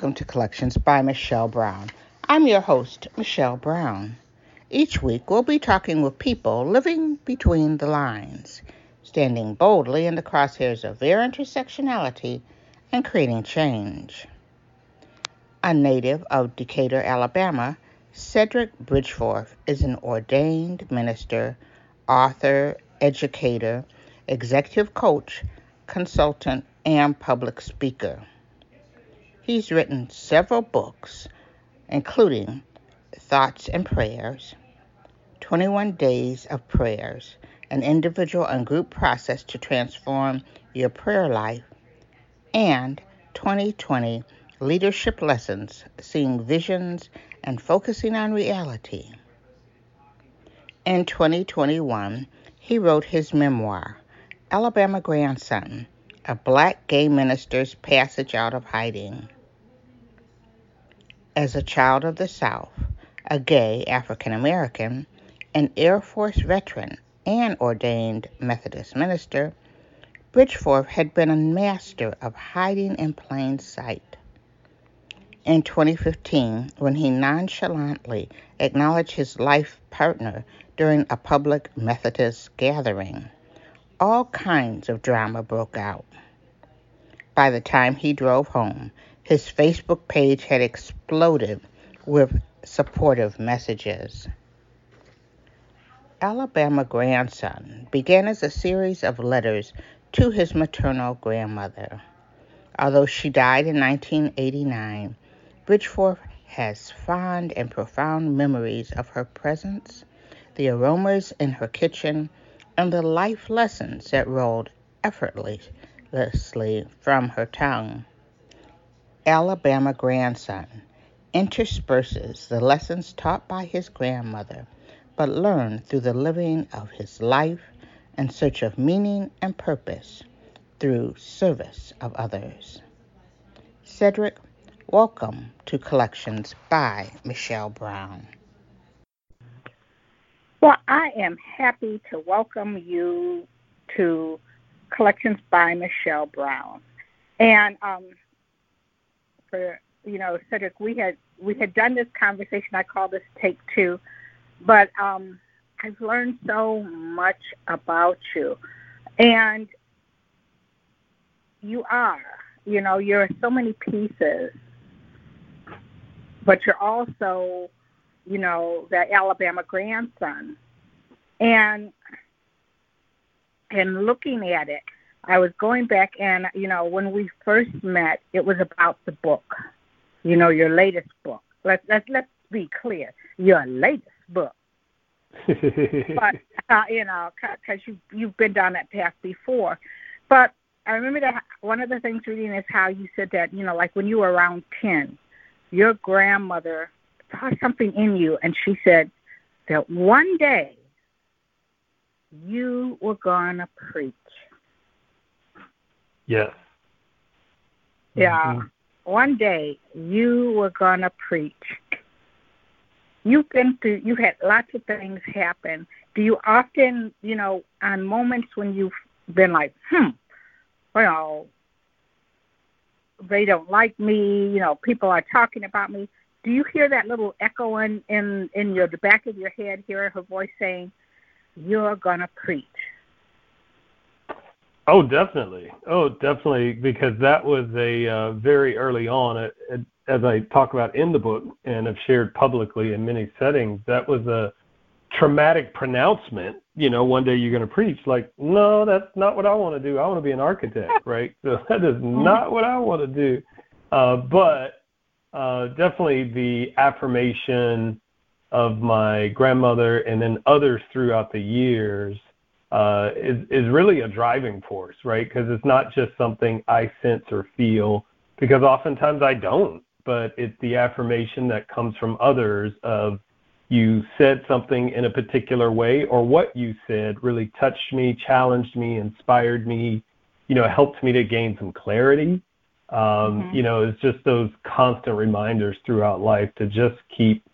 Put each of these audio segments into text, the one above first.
Welcome to Collections by Michelle Brown. I'm your host, Michelle Brown. Each week, we'll be talking with people living between the lines, standing boldly in the crosshairs of their intersectionality and creating change. A native of Decatur, Alabama, Cedrick Bridgeforth is an ordained minister, author, educator, executive coach, consultant, and public speaker. He's written several books, including Thoughts and Prayers, 21 Days of Prayers, an individual and group process to transform your prayer life, and 2020 Leadership Lessons, Seeing Visions and Focusing on Reality. In 2021, he wrote his memoir, Alabama Grandson, a black gay minister's passage out of hiding. As a child of the South, a gay African American, an Air Force veteran, and ordained Methodist minister, Bridgeforth had been a master of hiding in plain sight. In 2015, when he nonchalantly acknowledged his life partner during a public Methodist gathering, all kinds of drama broke out. By the time he drove home, his Facebook page had exploded with supportive messages. Alabama Grandson began as a series of letters to his maternal grandmother. Although she died in 1989, Bridgeforth has fond and profound memories of her presence, the aromas in her kitchen, and the life lessons that rolled effortlessly from her tongue. Alabama grandson intersperses the lessons taught by his grandmother, but learned through the living of his life in search of meaning and purpose through service of others. Cedrick, welcome to Collections by Michelle Brown. Well, I am happy to welcome you to Collections by Michelle Brown. And um, for you know, Cedrick, we had we had done this conversation. I call this take two, but um, I've learned so much about you, and you are, you know, you're so many pieces, but you're also, you know, that Alabama grandson, and and looking at it, I was going back and you know when we first met, it was about the book, you know, your latest book. Let's let's let's be clear, your latest book. but uh, you know, because you you've been down that path before. But I remember that one of the things reading is how you said that you know, like when you were around ten, your grandmother saw something in you, and she said that one day you were gonna preach. Yes. Yeah. Mm-hmm. One day you were going to preach. You've been through, you had lots of things happen. Do you often, you know, on moments when you've been like, hmm, well, they don't like me, you know, people are talking about me. Do you hear that little echo in in, in your the back of your head, hear her voice saying, You're gonna preach? Oh, definitely. Oh, definitely, because that was a uh, very early on, uh, as I talk about in the book and have shared publicly in many settings, that was a traumatic pronouncement. You know, one day you're going to preach. Like, no, that's not what I want to do. I want to be an architect, right? So that is not what I want to do. Uh, but uh, definitely the affirmation of my grandmother and then others throughout the years uh, is is really a driving force, right? Because it's not just something I sense or feel, because oftentimes I don't, but it's the affirmation that comes from others of you said something in a particular way, or what you said really touched me, challenged me, inspired me, you know, helped me to gain some clarity. Um, mm-hmm. You know, it's just those constant reminders throughout life to just keep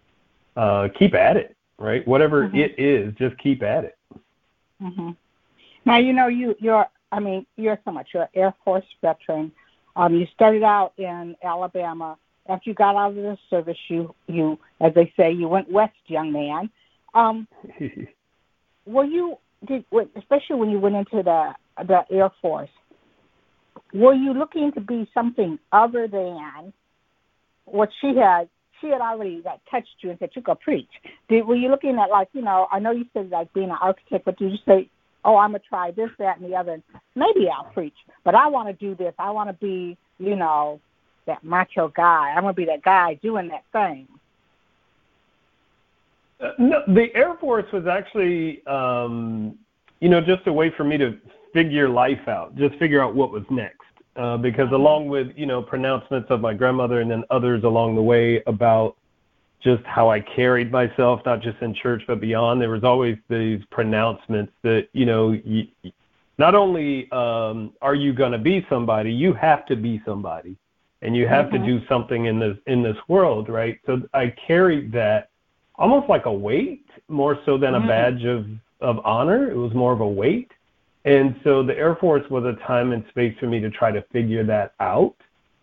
uh, keep at it, right? Whatever mm-hmm. it is, just keep at it. Mm-hmm. Now you know you you're I mean you're so much you're an Air Force veteran. Um, you started out in Alabama. After you got out of the service, you you as they say you went west, young man. Um, were you did especially when you went into the the Air Force? Were you looking to be something other than what she had she had already like touched you and said you go preach. Did were you looking at like you know I know you said like being an architect, but did you say oh I'm gonna try this that and the other? Maybe I'll preach, but I want to do this. I want to be you know that macho guy. I'm gonna be that guy doing that thing. Uh, no, the Air Force was actually, um, you know, just a way for me to figure life out, just figure out what was next uh, because along with you know pronouncements of my grandmother and then others along the way about just how I carried myself, not just in church but beyond, there was always these pronouncements that you know. You, not only um, are you going to be somebody, you have to be somebody, and you have mm-hmm. to do something in this in this world, right? So I carried that almost like a weight, more so than mm-hmm. a badge of of honor. It was more of a weight, and so the Air Force was a time and space for me to try to figure that out.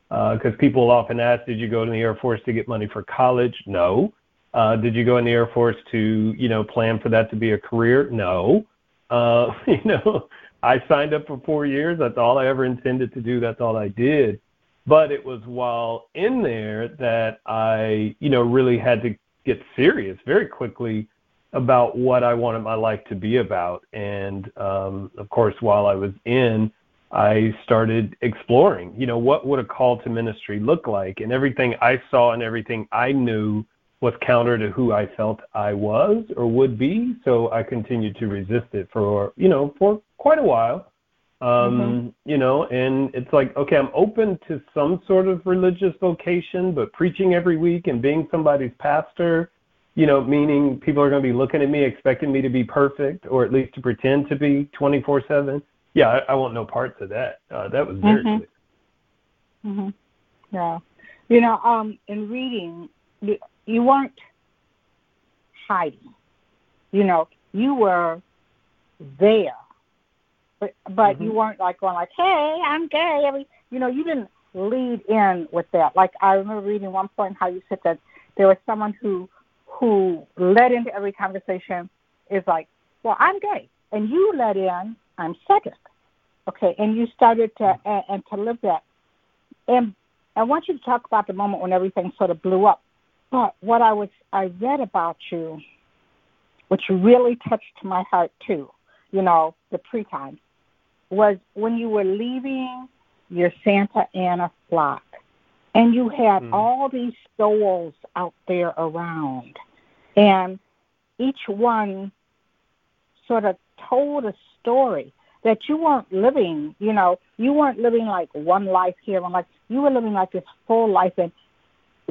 Because uh, people often ask, did you go to the Air Force to get money for college? No. Uh, did you go in the Air Force to, you know, plan for that to be a career? No. Uh, you know, I signed up for four years. That's all I ever intended to do. That's all I did. But it was while in there that I, you know, really had to get serious very quickly about what I wanted my life to be about. And um, of course, while I was in, I started exploring, you know, what would a call to ministry look like? And everything I saw and everything I knew was counter to who I felt I was or would be. So I continued to resist it for, you know, for quite a while. Um, mm-hmm. you know, and it's like, okay, I'm open to some sort of religious vocation, but preaching every week and being somebody's pastor you know, meaning people are going to be looking at me, expecting me to be perfect, or at least to pretend to be 24/7. Yeah, I, I want no parts of that. Uh, that was very mm-hmm. Mm-hmm. Yeah, you know, um, in reading, you, you weren't hiding. You know, you were there, but but mm-hmm. you weren't like going like, "Hey, I'm gay." Every, you know, you didn't lead in with that. Like I remember reading one point how you said that there was someone who who led into every conversation is like, well, I'm gay, and you let in, I'm Cedrick, okay, and you started to and, and to live that. And I want you to talk about the moment when everything sort of blew up. But what I was I read about you, which really touched my heart too, you know, the pre time, was when you were leaving your Santa Ana flock and you had mm. all these souls out there around. And each one sort of told a story that you weren't living you know you weren't living like one life here and like you were living like this full life and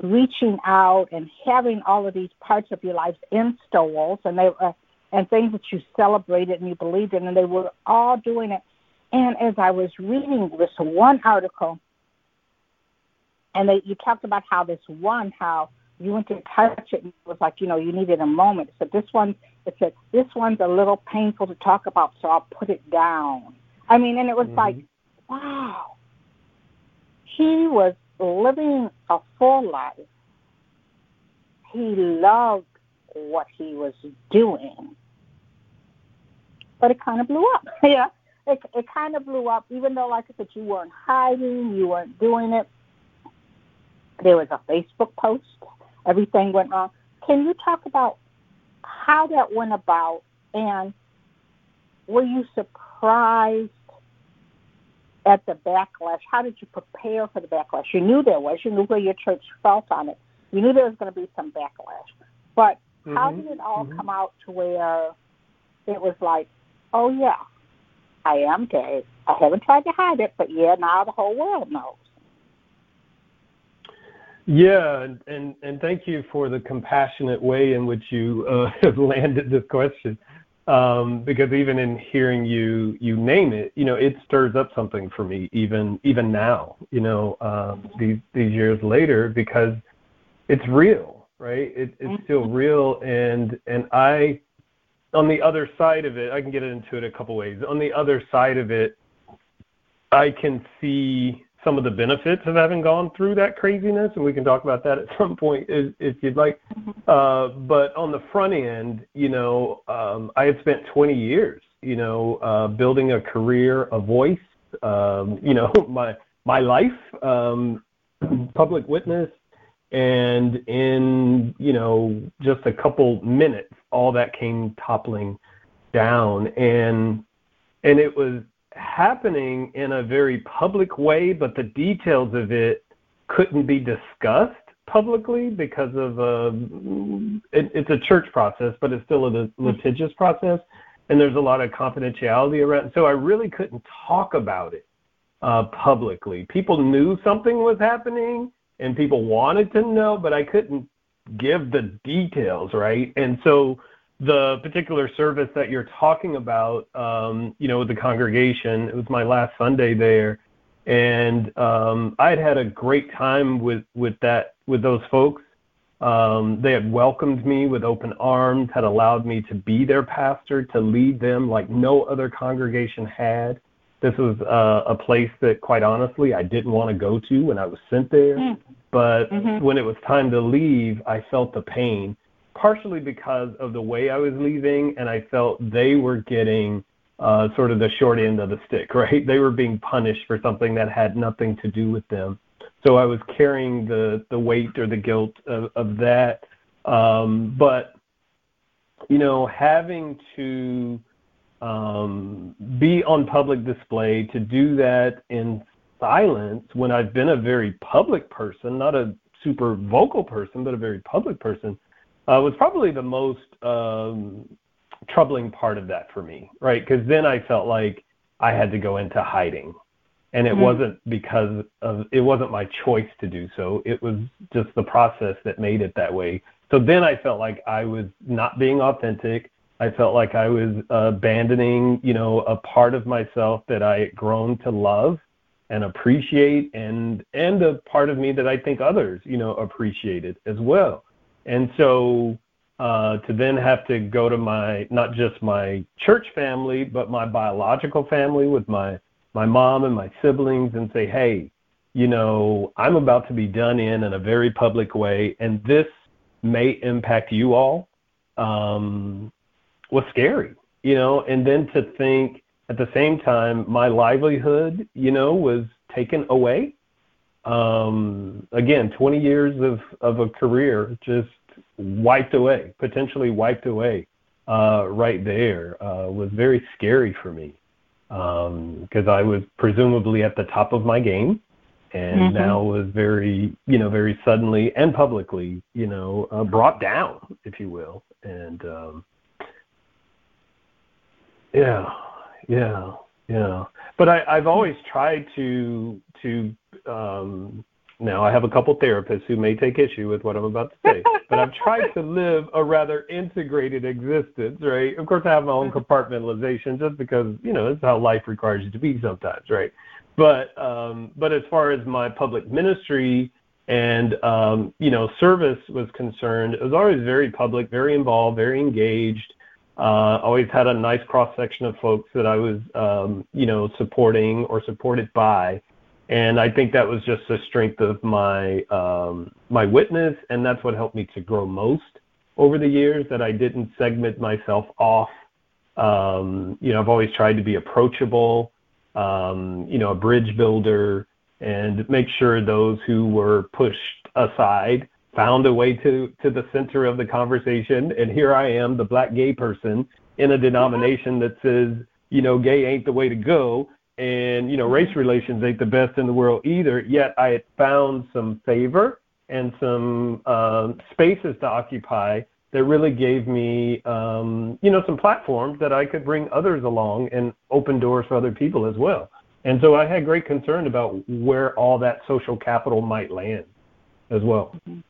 reaching out and having all of these parts of your life in stoles. And they were and things that you celebrated and you believed in and they were all doing it. And as i was reading this one article and they you talked about how this one how you went to touch it and it was like you know you needed a moment. So this one it said this one's a little painful to talk about so i'll put it down. I mean and it was mm-hmm. like wow. He was living a full life. He loved what he was doing. But it kind of blew up. Yeah. It it kind of blew up even though like i said you weren't hiding you weren't doing it there was a Facebook post. Everything went wrong. Can you talk about how that went about and were you surprised at the backlash? How did you prepare for the backlash? You knew there was. You knew where your church felt on it. You knew there was going to be some backlash. But mm-hmm. how did it all mm-hmm. come out to where it was like, oh yeah, I am gay. I haven't tried to hide it, but yeah, now the whole world knows. Yeah, and and, and thank you for the compassionate way in which you uh, have landed this question. Um, because even in hearing you you name it, you know, it stirs up something for me even even now, you know, um, these these years later because it's real, right? It, it's mm-hmm. still real, and and I on the other side of it, I can get into it a couple ways. On the other side of it, I can see some of the benefits of having gone through that craziness, and we can talk about that at some point if, if you'd like. Mm-hmm. Uh, but on the front end, you know, um, I had spent 20 years, you know, uh, building a career, a voice, um, you know, my my life, um, public witness, and in you know just a couple minutes, all that came toppling down, and and it was happening in a very public way, but the details of it couldn't be discussed publicly because of uh, it, it's a church process, but it's still a litigious process, and there's a lot of confidentiality around. So I really couldn't talk about it uh, publicly. People knew something was happening, and people wanted to know, but I couldn't give the details, right? And so the particular service that you're talking about, um, you know, with the congregation, it was my last Sunday there, and um, I had had a great time with with that with those folks. Um, they had welcomed me with open arms, had allowed me to be their pastor, to lead them like no other congregation had. This was uh, a place that, quite honestly, I didn't want to go to when I was sent there. Mm. But mm-hmm. when it was time to leave, I felt the pain partially because of the way I was leaving, and I felt they were getting uh, sort of the short end of the stick, right? They were being punished for something that had nothing to do with them. So I was carrying the the weight or the guilt of, of that. Um, but you know, having to um, be on public display to do that in silence when I've been a very public person, not a super vocal person, but a very public person, was probably the most um, troubling part of that for me, right? Because then I felt like I had to go into hiding, and it mm-hmm. wasn't because of it wasn't my choice to do so. It was just the process that made it that way. So then I felt like I was not being authentic. I felt like I was abandoning, you know, a part of myself that I had grown to love and appreciate, and and a part of me that I think others, you know, appreciated as well. And so uh, to then have to go to my not just my church family, but my biological family with my my mom and my siblings, and say, hey, you know, I'm about to be done in in a very public way, and this may impact you all, um, was scary, you know. And then to think at the same time, my livelihood, you know, was taken away um, again, 20 years of, of a career just wiped away, potentially wiped away uh, right there uh, was very scary for me because um, I was presumably at the top of my game and mm-hmm. now was very, you know, very suddenly and publicly, you know, uh, brought down, if you will. And um, yeah, yeah, yeah. But I, I've always tried to to um, now I have a couple therapists who may take issue with what I'm about to say, but I've tried to live a rather integrated existence, right? Of course, I have my own compartmentalization just because you know it's how life requires you to be sometimes, right? But um, but as far as my public ministry and um, you know service was concerned, it was always very public, very involved, very engaged. Uh, always had a nice cross section of folks that I was um, you know supporting or supported by and I think that was just the strength of my um, my witness, and that's what helped me to grow most over the years. That I didn't segment myself off. Um, you know, I've always tried to be approachable. Um, you know, a bridge builder, and make sure those who were pushed aside found a way to to the center of the conversation. And here I am, the black gay person in a denomination that says, you know, gay ain't the way to go and you know race relations ain't the best in the world either yet i had found some favor and some uh, spaces to occupy that really gave me, um, you know, some platforms that I could bring others along and open doors for other people as well. And so I had great concern about where all that social capital might land as well. Mm-hmm.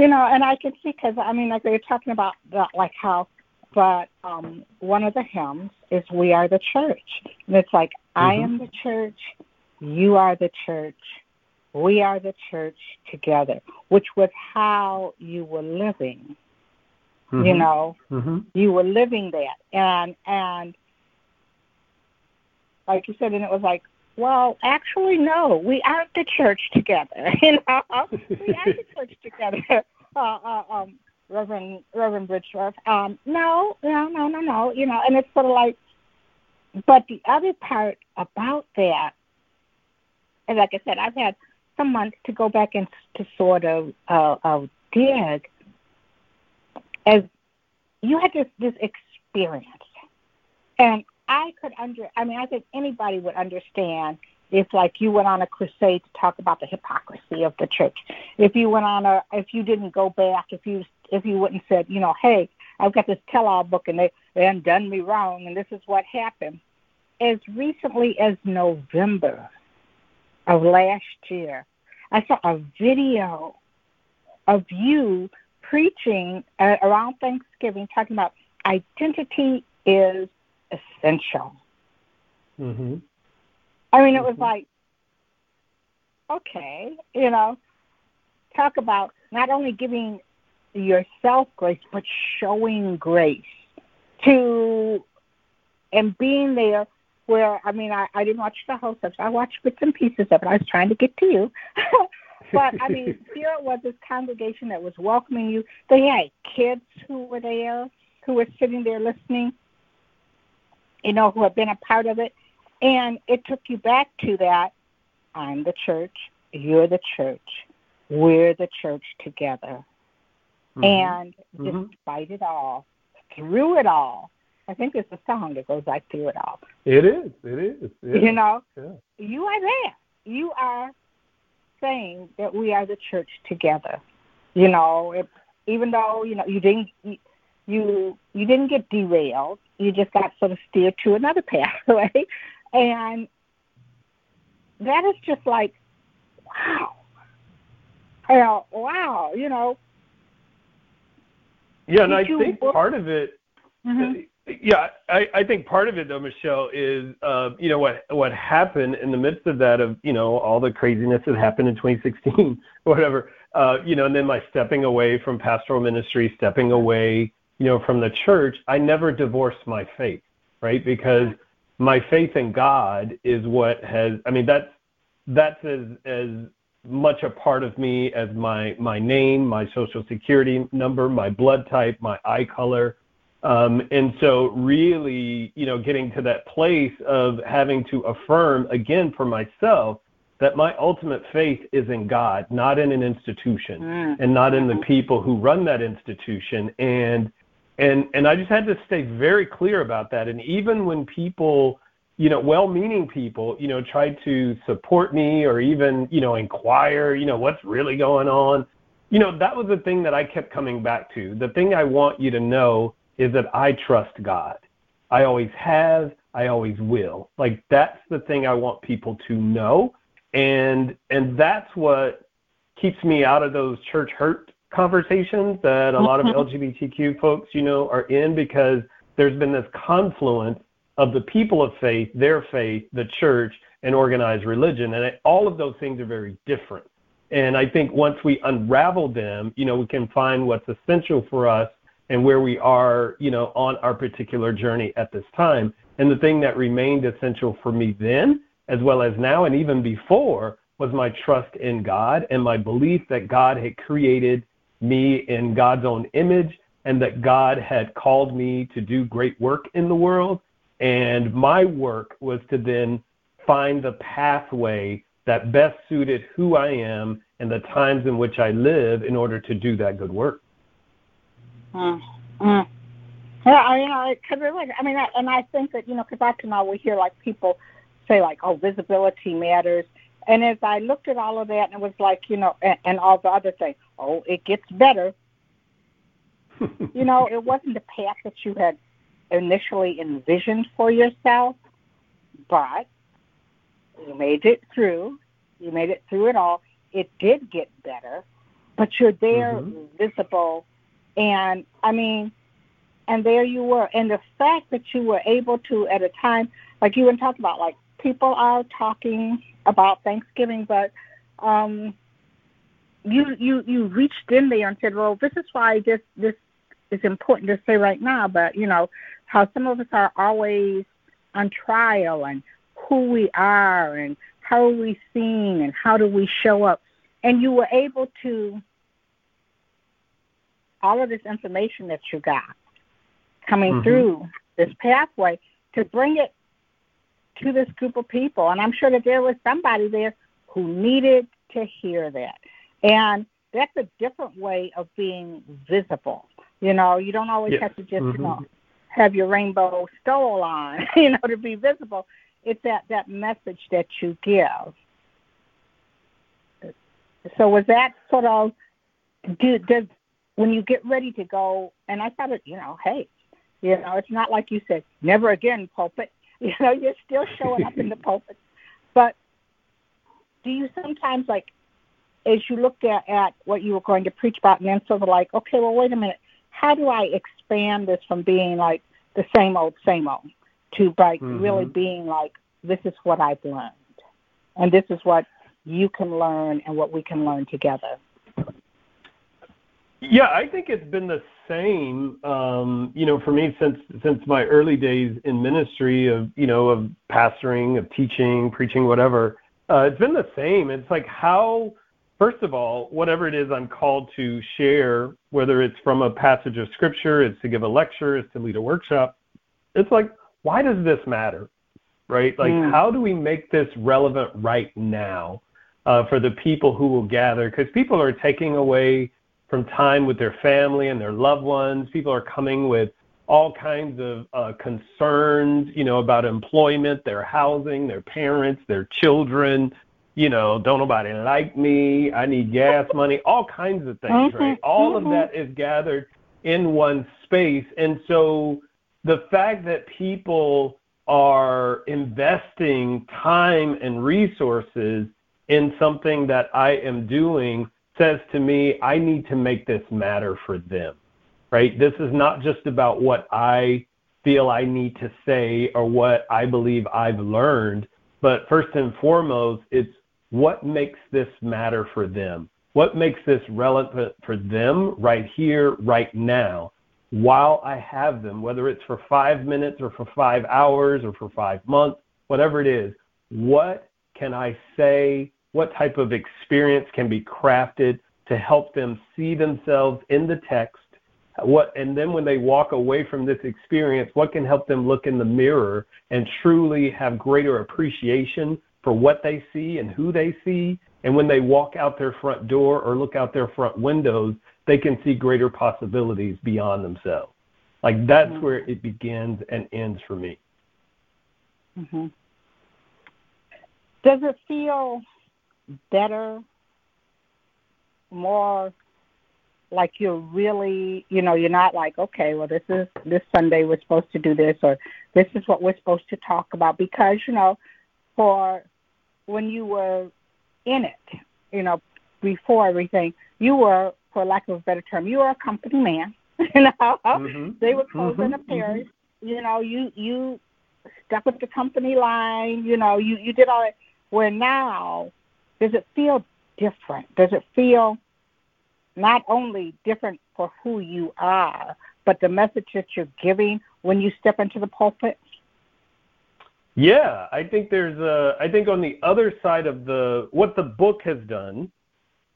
You know, and I can see because I mean, like they were talking about the, like how, but um, one of the hymns is "We are the church," and it's like mm-hmm. I am the church, you are the church, we are the church together, which was how you were living. Mm-hmm. You know, mm-hmm. you were living that, and and like you said, and it was like, well, actually, no, we aren't the church together. You know, we aren't the church together. Uh, uh, um, Reverend Reverend Bridgeforth. Um, no, no, no, no, no. You know, and it's sort of like, but the other part about that, and like I said, I've had some months to go back and to sort of uh, uh, dig as you had this this experience, and I could under. I mean, I think anybody would understand if like you went on a crusade to talk about the hypocrisy of the church. If you went on a, if you didn't go back, if you if you wouldn't said, you know, hey, I've got this tell-all book and they they done me wrong and this is what happened. As recently as November of last year, I saw a video of you preaching uh, around Thanksgiving, talking about identity is essential. Mm-hmm. I mean, it was mm-hmm. like, okay, you know, talk about not only giving yourself grace, but showing grace to and being there where I mean I, I didn't watch the whole stuff. I watched bits and pieces of it. I was trying to get to you. but I mean, here it was this congregation that was welcoming you. They had kids who were there, who were sitting there listening, you know, who had been a part of it. And it took you back to that I'm the church, you're the church, we're the church together. Mm-hmm. And mm-hmm. despite it all, through it all, I think there's a song that goes like through it all. It is. It is. Yeah. You know, yeah. you are there. You are saying that we are the church together. You know, if, even though you know you didn't you, you you didn't get derailed, you just got sort of steered to another pathway, and that is just like, wow, you know, wow, you know. Yeah, and I think part of it, mm-hmm. Yeah, I, I think part of it though, Michelle, is uh, you know what what happened in the midst of that of you know all the craziness that happened in 2016, whatever. Uh, you know, and then my stepping away from pastoral ministry, stepping away, you know, from the church. I never divorced my faith, right? Because my faith in God is what has. I mean, that's that's as as much a part of me as my my name, my social security number, my blood type, my eye color um, and so really, you know, getting to that place of having to affirm again for myself that my ultimate faith is in God, not in an institution mm. and not in the mm-hmm. people who run that institution. And and and I just had to stay very clear about that. And even when people, you know, well-meaning people, you know, tried to support me or even, you know, inquire, you know, what's really going on, you know, that was the thing that I kept coming back to. The thing I want you to know is that I trust God. I always have, I always will. Like that's the thing I want people to know. And and that's what keeps me out of those church hurt conversations that a lot of mm-hmm. LGBTQ folks, you know, are in because there's been this confluence of the people of faith, their faith, the church, and organized religion. And all of those things are very different. And I think once we unravel them, you know, we can find what's essential for us and where we are, you know, on our particular journey at this time. And the thing that remained essential for me then, as well as now and even before, was my trust in God and my belief that God had created me in God's own image and that God had called me to do great work in the world. And my work was to then find the pathway that best suited who I am and the times in which I live in order to do that good work. Mm, mm. Yeah, I mean, I could relate. I mean, I, and I think that you know, because often now we hear like people say like, "Oh, visibility matters," and as I looked at all of that, and it was like, you know, and, and all the other things, oh, it gets better. you know, it wasn't the path that you had initially envisioned for yourself, but you made it through. You made it through it all. It did get better, but you're there, mm-hmm. visible, and I mean, and there you were. And the fact that you were able to, at a time like you and talked about, like people are talking about Thanksgiving, but um, you you you reached in there and said, well, this is why this this is important to say right now. But you know how some of us are always on trial and who we are and how are we seen and how do we show up, and you were able to all of this information that you got coming mm-hmm. through this pathway to bring it to this group of people. And I'm sure that there was somebody there who needed to hear that. And that's a different way of being visible. You know, you don't always yes. have to just, mm-hmm. you know, have your rainbow stole on, you know, to be visible. It's that, that message that you give. So was that sort of do does when you get ready to go and I thought it, you know, hey, you know, it's not like you said, never again pulpit. You know, you're still showing up in the pulpit. But do you sometimes like as you looked at, at what you were going to preach about and then sort of like, okay, well wait a minute, how do I expand this from being like the same old, same old to like mm-hmm. really being like, this is what I've learned. And this is what you can learn and what we can learn together. Yeah, I think it's been the same, um, you know, for me since since my early days in ministry of you know of pastoring, of teaching, preaching, whatever. Uh, it's been the same. It's like how, first of all, whatever it is I'm called to share, whether it's from a passage of scripture, it's to give a lecture, it's to lead a workshop. It's like, why does this matter, right? Like, mm. how do we make this relevant right now uh, for the people who will gather? Because people are taking away from time with their family and their loved ones. People are coming with all kinds of uh, concerns, you know, about employment, their housing, their parents, their children. You know, don't nobody like me. I need gas money. All kinds of things, mm-hmm. right? All mm-hmm. of that is gathered in one space, and so the fact that people are investing time and resources in something that I am doing says to me, I need to make this matter for them, right? This is not just about what I feel I need to say or what I believe I've learned, but first and foremost, it's what makes this matter for them? What makes this relevant for them right here, right now, while I have them, whether it's for five minutes or for five hours or for five months, whatever it is, what can I say what type of experience can be crafted to help them see themselves in the text what and then when they walk away from this experience what can help them look in the mirror and truly have greater appreciation for what they see and who they see and when they walk out their front door or look out their front windows they can see greater possibilities beyond themselves like that's mm-hmm. where it begins and ends for me mm-hmm. does it feel better, more like you're really, you know, you're not like, okay, well, this is this Sunday we're supposed to do this, or this is what we're supposed to talk about, because you know, for when you were in it, you know, before everything, you were, for lack of a better term, you were a company man. you know, mm-hmm. they were closing mm-hmm. a parish. Mm-hmm. You know, you you stuck with the company line. You know, you you did all that. Where now does it feel different? Does it feel not only different for who you are, but the message that you're giving when you step into the pulpit? Yeah, I think there's a. I think on the other side of the what the book has done,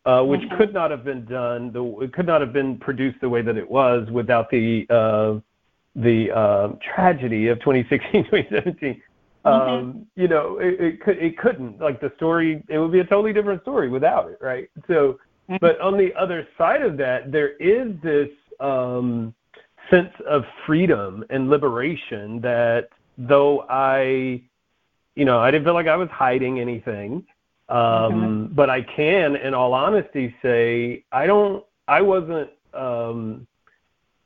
uh, which mm-hmm. could not have been done, the, it could not have been produced the way that it was without the uh, the uh, tragedy of 2016, 2017. Mm-hmm. Um, you know, it, it could it couldn't like the story. It would be a totally different story without it, right? So, mm-hmm. but on the other side of that, there is this um, sense of freedom and liberation that though I, you know, I didn't feel like I was hiding anything. Um, mm-hmm. But I can, in all honesty, say I don't. I wasn't. Um,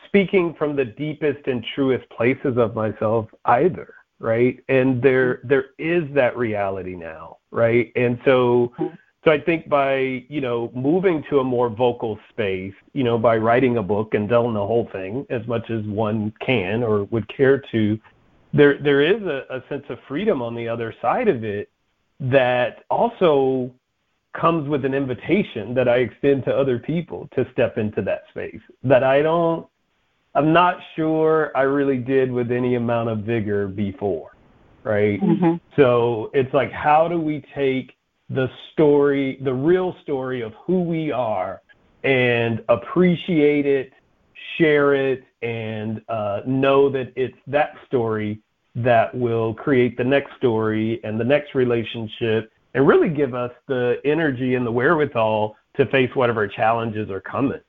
speaking from the deepest and truest places of myself either, right? And there there is that reality now, right? And so so I think by, you know, moving to a more vocal space, you know, by writing a book and telling the whole thing as much as one can or would care to, there there is a, a sense of freedom on the other side of it that also comes with an invitation that I extend to other people to step into that space that I don't I'm not sure I really did with any amount of vigor before, right? Mm-hmm. So it's like how do we take the story, the real story of who we are and appreciate it, share it and uh, know that it's that story that will create the next story and the next relationship and really give us the energy and the wherewithal to face whatever challenges are coming,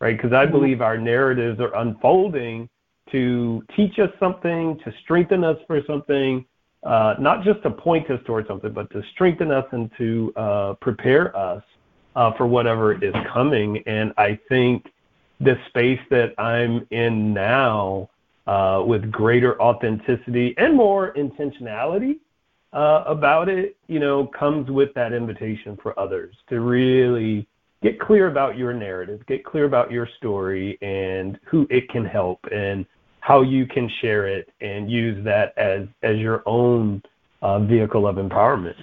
right? Because I mm-hmm. believe our narratives are unfolding to teach us something, to strengthen us for something, uh, not just to point us towards something, but to strengthen us and to uh, prepare us uh, for whatever is coming. And I think the space that I'm in now, uh, with greater authenticity and more intentionality, uh, about it, you know, comes with that invitation for others to really get clear about your narrative, get clear about your story and who it can help and how you can share it and use that as as your own uh, vehicle of empowerment.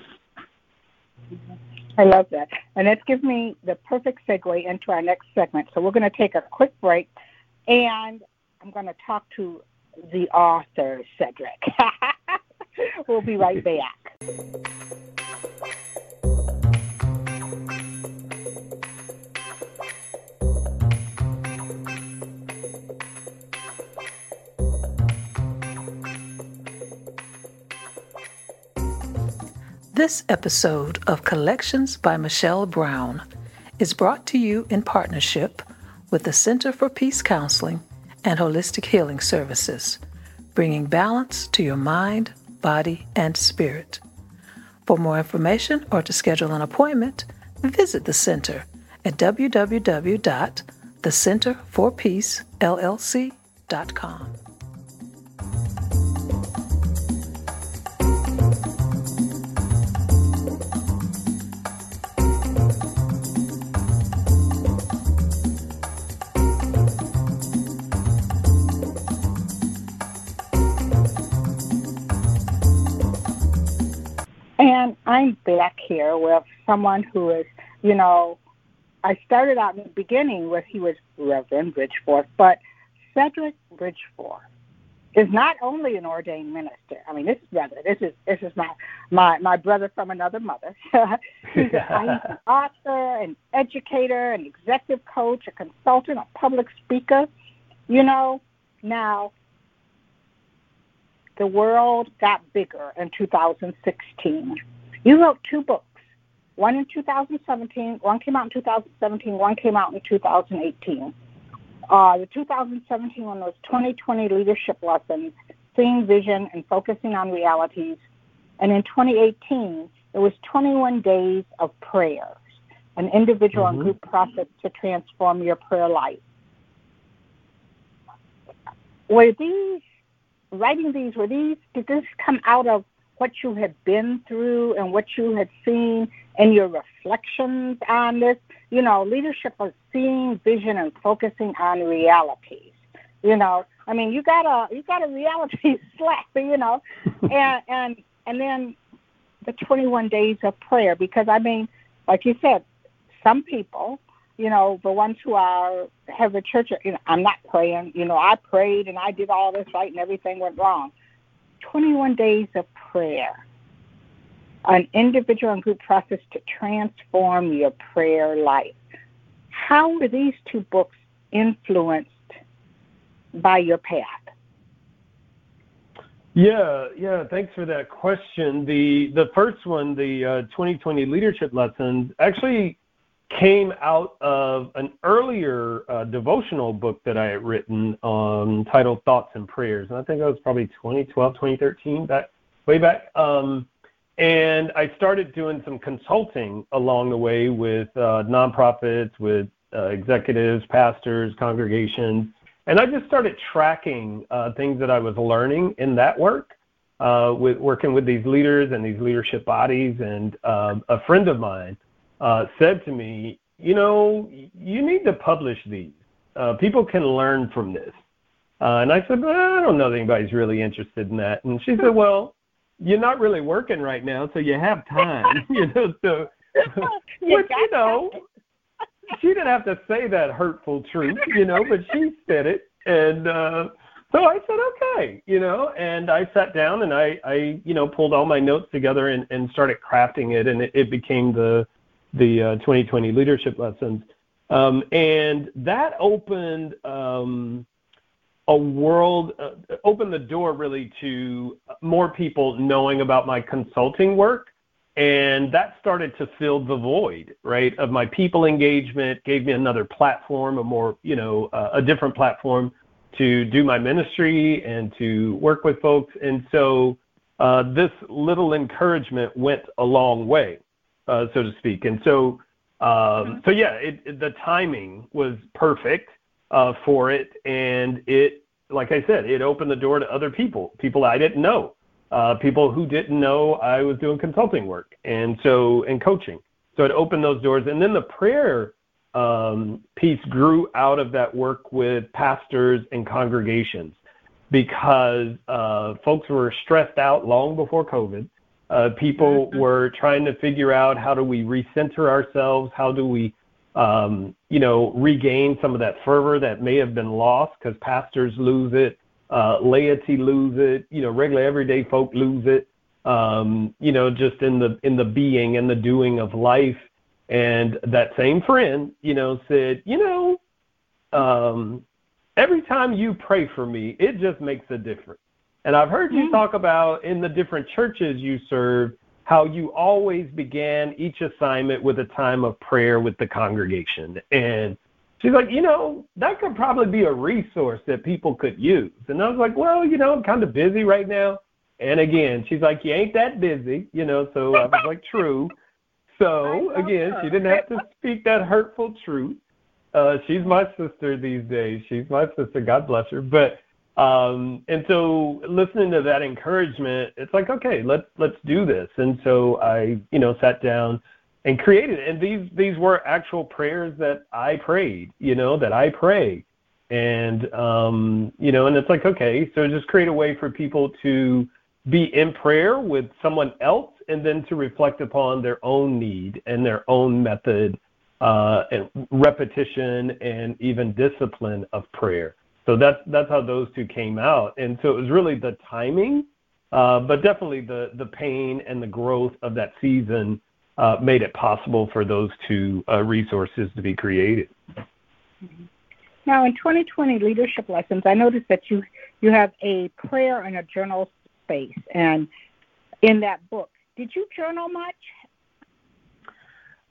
I love that. And that gives me the perfect segue into our next segment. So we're going to take a quick break and I'm going to talk to the author, Cedrick. we'll be right back. This episode of Collections by Michelle Brown is brought to you in partnership with the Center for Peace Counseling and Holistic Healing Services, bringing balance to your mind, body, and spirit. For more information or to schedule an appointment, visit the center at www.thecenterforpeacellc.com. I'm back here with someone who is, you know, I started out in the beginning with he was Reverend Bridgeforth, but Cedrick Bridgeforth is not only an ordained minister. I mean, this is brother. This is this is my my my brother from another mother. he's, a, he's an author, an educator, an executive coach, a consultant, a public speaker. You know, now the world got bigger in 2016 you wrote two books. One in 2017, one came out in 2017, one came out in 2018. Uh, the 2017 one was 2020 Leadership Lessons, Seeing Vision and Focusing on Realities. And in 2018, it was 21 Days of Prayers, an individual mm-hmm. and group process to transform your prayer life. Were these, writing these, were these, did this come out of what you had been through and what you had seen and your reflections on this. You know, leadership of seeing vision and focusing on realities. You know, I mean, you got a you got a reality slap. You know, and and and then the 21 days of prayer because I mean, like you said, some people, you know, the ones who are have a church, you know, I'm not praying. You know, I prayed and I did all this right and everything went wrong. 21 days of prayer, an individual and group process to transform your prayer life. How were these two books influenced by your path? Yeah, yeah. Thanks for that question. The the first one, the uh, 2020 leadership lessons, actually came out of an earlier uh, devotional book that I had written um, titled Thoughts and Prayers. And I think that was probably 2012, 2013, back, way back. Um, and I started doing some consulting along the way with uh, nonprofits, with uh, executives, pastors, congregations. and I just started tracking uh, things that I was learning in that work, uh, with working with these leaders and these leadership bodies. And um, a friend of mine uh, said to me, you know, you need to publish these. Uh, people can learn from this. Uh, and I said, well, I don't know that anybody's really interested in that. And she said, well, you're not really working right now, so you have time. you know, so which you know, she didn't have to say that hurtful truth, you know, but she said it, and uh, so I said, okay, you know, and I sat down and I, I, you know, pulled all my notes together and, and started crafting it, and it, it became the the uh, 2020 leadership lessons, um, and that opened. Um, a world uh, opened the door really to more people knowing about my consulting work. And that started to fill the void right of my people engagement gave me another platform a more you know uh, a different platform to do my ministry and to work with folks. And so uh, this little encouragement went a long way so to speak and so um, so yeah it, it, the timing was perfect uh, for it, and it, like I said, it opened the door to other people, people I didn't know, uh, people who didn't know I was doing consulting work, and so and coaching. So it opened those doors, and then the prayer um, piece grew out of that work with pastors and congregations because uh, folks were stressed out long before COVID. Uh, people mm-hmm. were trying to figure out how do we recenter ourselves, how do we um, you know, regain some of that fervor that may have been lost because pastors lose it, uh, laity lose it, you know, regular everyday folk lose it, um, you know, just in the in the being and the doing of life. And that same friend, you know, said, you know, um, every time you pray for me, it just makes a difference. And I've heard you talk about in the different churches you serve how you always began each assignment with a time of prayer with the congregation. And she's like, you know, that could probably be a resource that people could use. And I was like, well, you know, I'm kind of busy right now. And again, she's like, you ain't that busy, you know, so I was like, true. So again, she didn't have to speak that hurtful truth. Uh, she's my sister these days. She's my sister. God bless her. But um, and so listening to that encouragement, it's like, okay, let's let's do this. And so I, you know, sat down and created it. And these these were actual prayers that I prayed, you know, that I pray. And um, you know, and it's like, okay, so just create a way for people to be in prayer with someone else and then to reflect upon their own need and their own method uh, and repetition and even discipline of prayer. So that's that's how those two came out, and so it was really the timing, uh, but definitely the the pain and the growth of that season uh, made it possible for those two uh, resources to be created. Now, in 2020 leadership lessons, I noticed that you you have a prayer and a journal space, and in that book, did you journal much?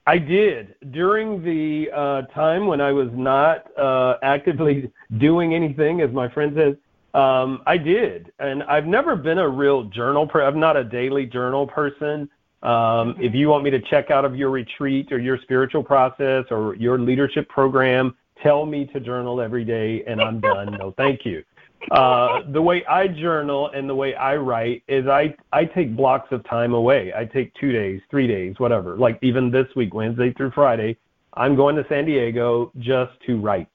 I did during the uh, time when I was not uh, actively doing anything, as my friend says. Um, I did, and I've never been a real journal. Per- I'm not a daily journal person. Um, if you want me to check out of your retreat or your spiritual process or your leadership program, tell me to journal every day, and I'm done. no, thank you. Uh, the way I journal and the way I write is I I take blocks of time away. I take two days, three days, whatever. Like even this week, Wednesday through Friday, I'm going to San Diego just to write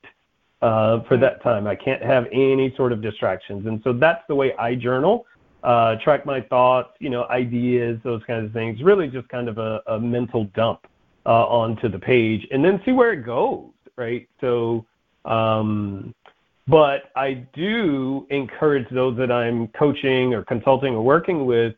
uh, for that time. I can't have any sort of distractions, and so that's the way I journal. Uh, track my thoughts, you know, ideas, those kinds of things. Really, just kind of a, a mental dump uh, onto the page, and then see where it goes. Right. So. Um, but I do encourage those that I'm coaching or consulting or working with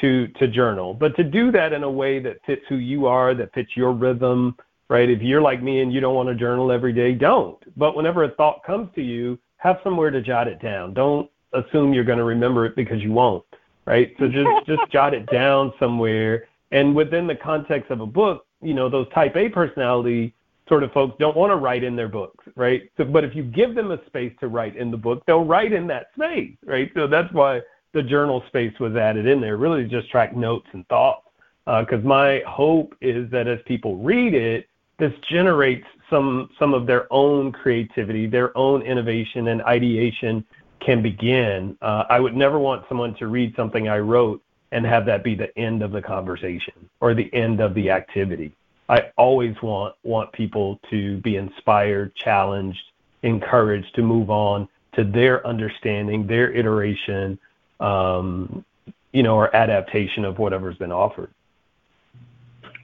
to to journal, but to do that in a way that fits who you are, that fits your rhythm, right? If you're like me and you don't want to journal every day, don't. But whenever a thought comes to you, have somewhere to jot it down. Don't assume you're going to remember it because you won't, right? So just just jot it down somewhere. And within the context of a book, you know, those type A personality sort of folks don't want to write in their books, right? So, but if you give them a space to write in the book, they'll write in that space, right? So that's why the journal space was added in there, really just track notes and thoughts. Because uh, my hope is that as people read it, this generates some some of their own creativity, their own innovation and ideation can begin. Uh, I would never want someone to read something I wrote and have that be the end of the conversation or the end of the activity. I always want want people to be inspired, challenged, encouraged to move on to their understanding, their iteration, um, you know, or adaptation of whatever's been offered.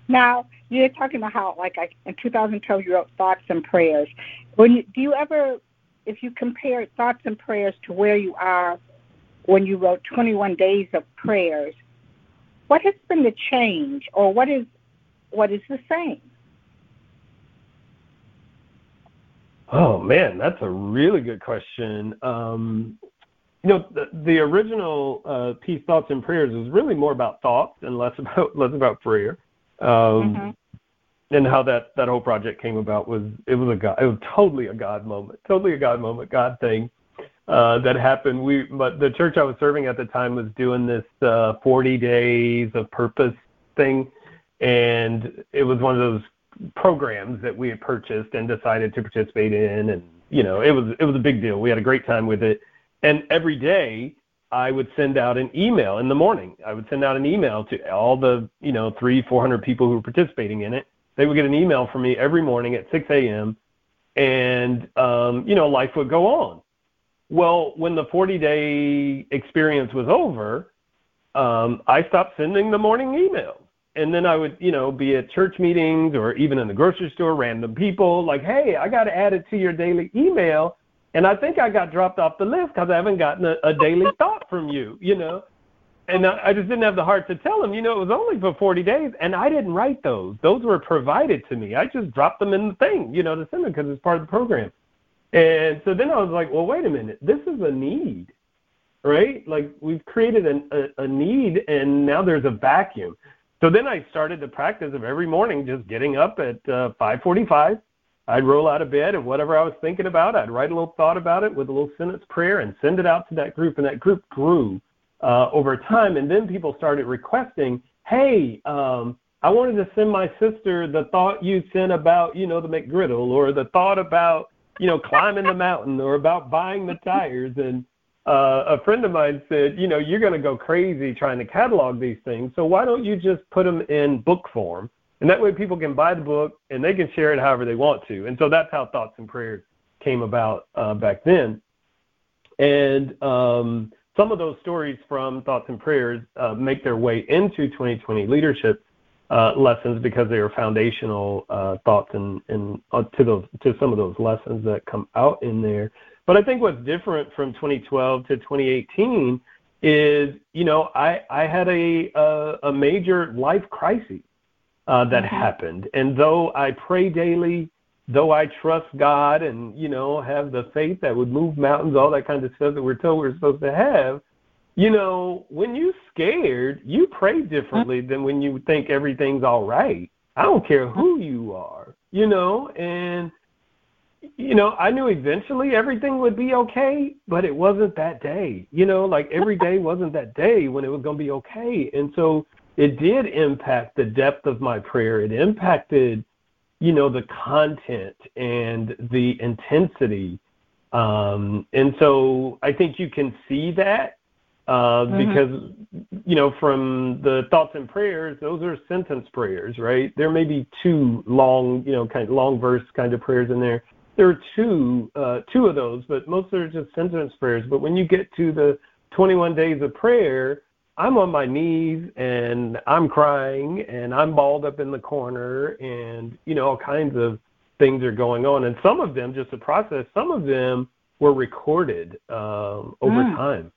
Now you're talking about how, like, I, in 2012, you wrote thoughts and prayers. When you, do you ever, if you compare thoughts and prayers to where you are when you wrote 21 days of prayers, what has been the change, or what is what is the same? Oh man, that's a really good question. Um, you know, the, the original uh, piece, thoughts and prayers, is really more about thoughts and less about less about prayer. Um, mm-hmm. And how that that whole project came about was it was a God, it was totally a God moment, totally a God moment, God thing uh, that happened. We but the church I was serving at the time was doing this uh, 40 days of purpose thing, and it was one of those programs that we had purchased and decided to participate in, and you know it was it was a big deal. We had a great time with it, and every day I would send out an email in the morning. I would send out an email to all the, you know, three, 400 people who were participating in it. They would get an email from me every morning at 6 a.m. and, um, you know, life would go on. Well, when the 40 day experience was over, um, I stopped sending the morning emails. And then I would, you know, be at church meetings or even in the grocery store, random people like, hey, I got to add it to your daily email and I think I got dropped off the list because I haven't gotten a, a daily thought from you, you know. And I, I just didn't have the heart to tell them, you know, it was only for 40 days, and I didn't write those. Those were provided to me. I just dropped them in the thing, you know, to send them because it's part of the program. And so then I was like, well, wait a minute, this is a need, right? Like we've created an, a, a need, and now there's a vacuum. So then I started the practice of every morning just getting up at uh, 5:45 I'd roll out of bed and whatever I was thinking about, I'd write a little thought about it with a little sentence prayer and send it out to that group. And that group grew uh, over time. And then people started requesting, hey, um, I wanted to send my sister the thought you sent about, you know, the McGriddle or the thought about, you know, climbing the mountain or about buying the tires. And uh, a friend of mine said, you know, you're going to go crazy trying to catalog these things. So why don't you just put them in book form? And that way people can buy the book and they can share it however they want to. And so that's how Thoughts and Prayers came about uh, back then. And um, some of those stories from Thoughts and Prayers uh, make their way into 2020 leadership uh, lessons because they are foundational uh, thoughts and, and uh, to those to some of those lessons that come out in there. But I think what's different from 2012 to 2018 is, you know, I I had a a, a major life crisis uh, that mm-hmm. happened. And though I pray daily, though I trust God and, you know, have the faith that would move mountains, all that kind of stuff that we're told we're supposed to have, you know, when you're scared, you pray differently mm-hmm. than when you think everything's all right. I don't care who you are, you know, and you know, I knew eventually everything would be okay, but it wasn't that day. You know, like every day wasn't that day when it was going to be okay. And so it did impact the depth of my prayer. It impacted, you know, the content and the intensity. Um, and so I think you can see that uh, mm-hmm. because, you know, from the thoughts and prayers, those are sentence prayers, right? There may be two long, you know, kind of long verse kind of prayers in there. There are two, uh, two of those, but most are just sentence prayers. But when you get to the 21 days of prayer, I'm on my knees and I'm crying and I'm balled up in the corner and you know all kinds of things are going on and some of them just a process some of them were recorded um over mm. time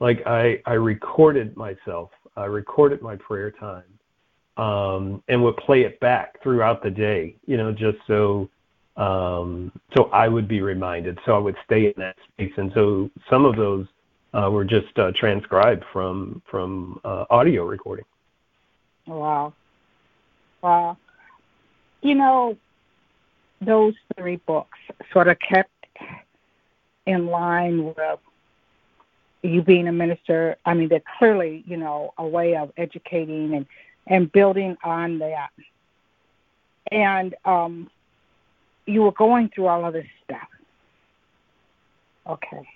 like I I recorded myself I recorded my prayer time um and would play it back throughout the day you know just so um so I would be reminded so I would stay in that space and so some of those uh, were just uh, transcribed from from uh, audio recording. Wow, wow! You know, those three books sort of kept in line with you being a minister. I mean, they're clearly, you know, a way of educating and and building on that. And um, you were going through all of this stuff. Okay.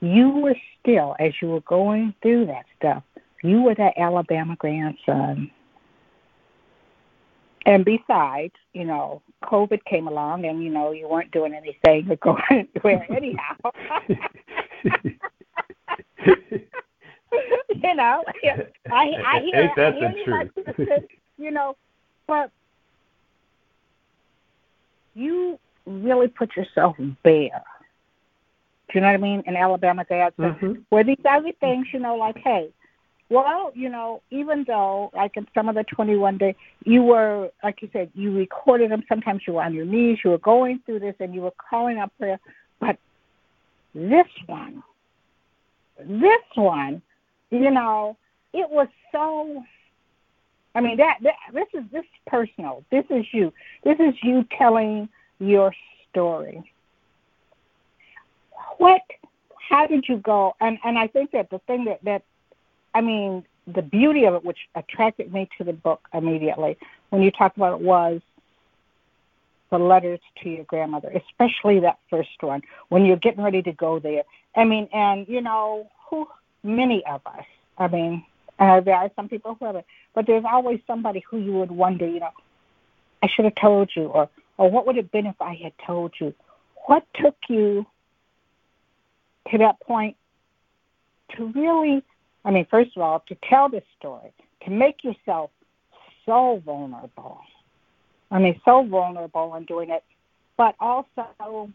You were still, as you were going through that stuff, you were that Alabama grandson. And besides, you know, COVID came along and, you know, you weren't doing anything or going anywhere anyhow. you know, I, I hear, Ain't that I hear the you, truth? sister, you know, but you really put yourself bare. Do you know what I mean? In Alabama, Dad said, Mhm. where these other things, you know, like, hey, well, you know, even though, like in some of the 21 days, you were, like you said, you recorded them. Sometimes you were on your knees, you were going through this, and you were calling out prayer. But this one, this one, you know, it was so. I mean, that, that this is this is personal. This is you. This is you telling your story. What? How did you go? And and I think that the thing that that I mean, the beauty of it, which attracted me to the book immediately, when you talked about it, was the letters to your grandmother, especially that first one, when you're getting ready to go there. I mean, and you know, who many of us, I mean, uh, there are some people who haven't, but there's always somebody who you would wonder, you know, I should have told you, or or what would it have been if I had told you? What took you to that point to really I mean, first of all, to tell this story, to make yourself so vulnerable. I mean, so vulnerable in doing it, but also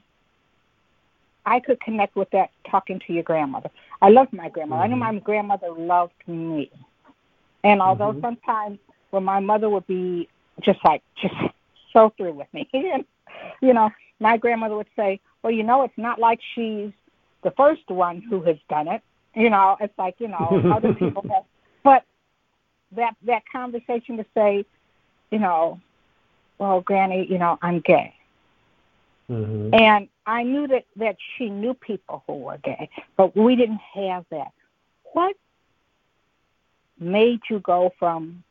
I could connect with that talking to your grandmother. I loved my grandmother. I knew mm-hmm. my grandmother loved me. And although Mhm. sometimes when my mother would be just like, just so through with me, and, you know, my grandmother would say, well, you know, it's not like she's the first one who has done it. You know, it's like, you know, other people have. But that that conversation to say, you know, well, Granny, you know, I'm gay. Mhm. And I knew that that she knew people who were gay, but we didn't have that. What made you go from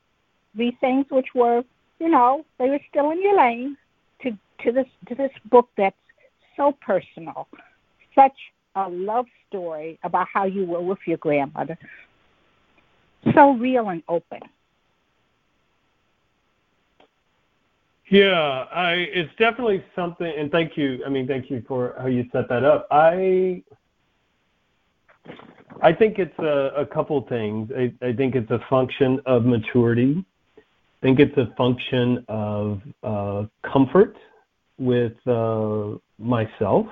these things, which were, you know, they were still in your lane, to to this to this book that's so personal, such a love story about how you were with your grandmother, so real and open. Yeah, I it's definitely something and thank you. I mean, thank you for how you set that up. I I think it's a, couple things. I, I think it's a function of maturity. I think it's a function of uh, comfort with uh, myself.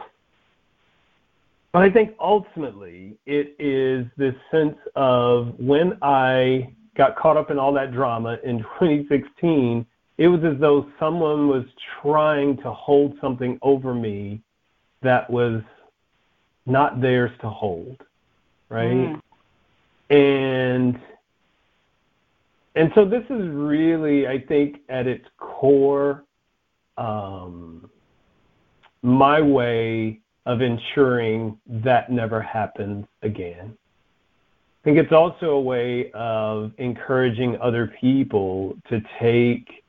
But I think ultimately it is this sense of when I got caught up in all that drama in 2016, it was as though someone was trying to hold something over me that was not theirs to hold, right? And and so this is really, I think, at its core, um, my way of ensuring that never happens again. I think it's also a way of encouraging other people to take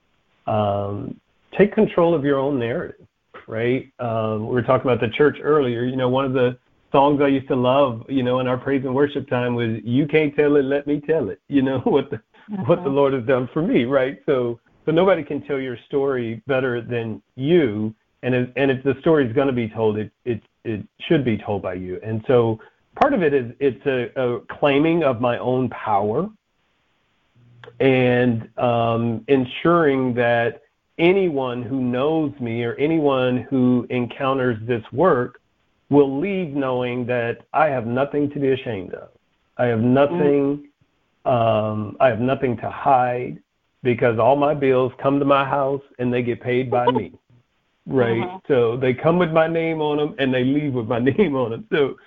um, take control of your own narrative, right? Um, we were talking about the church earlier. You know, one of the songs I used to love, you know, in our praise and worship time was "You can't tell it, let me tell it." You know what the what the Lord has done for me, right? So so nobody can tell your story better than you, and if, and if the story is going to be told, it it it should be told by you. And so part of it is it's a, a claiming of my own power and um, ensuring that anyone who knows me or anyone who encounters this work will leave knowing that I have nothing to be ashamed of. I have nothing. Um, I have nothing to hide because all my bills come to my house and they get paid by me. Right. Mhm. So they come with my name on them and they leave with my name on them. So,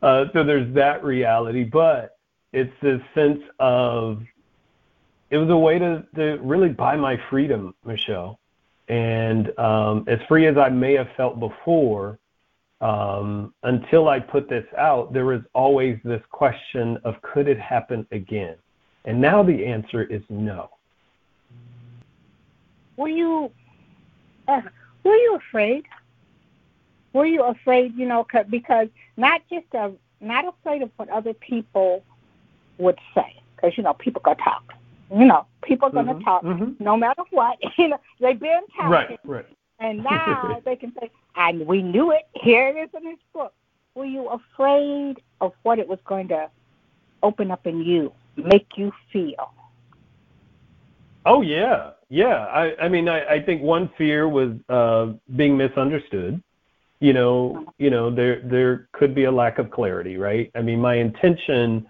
uh, so there's that reality, but it's this sense of it was a way to, to really buy my freedom, Michelle. And um, as free as I may have felt before, um, until I put this out, there was always this question of could it happen again? And now the answer is no. Were you uh, were you afraid? Were you afraid, you know, because not just of, not afraid of what other people would say, because, you know, people go talk. You know, people going to Mhm, talk mhm. no matter what. You know, they've been talking. Right, right. And now they can say, and we knew it. Here it is in this book. Were you afraid of what it was going to open up in you, make you feel? Oh yeah, yeah. I, I mean, I, I think one fear was uh, being misunderstood. You know, you know, there there could be a lack of clarity, right? I mean, my intention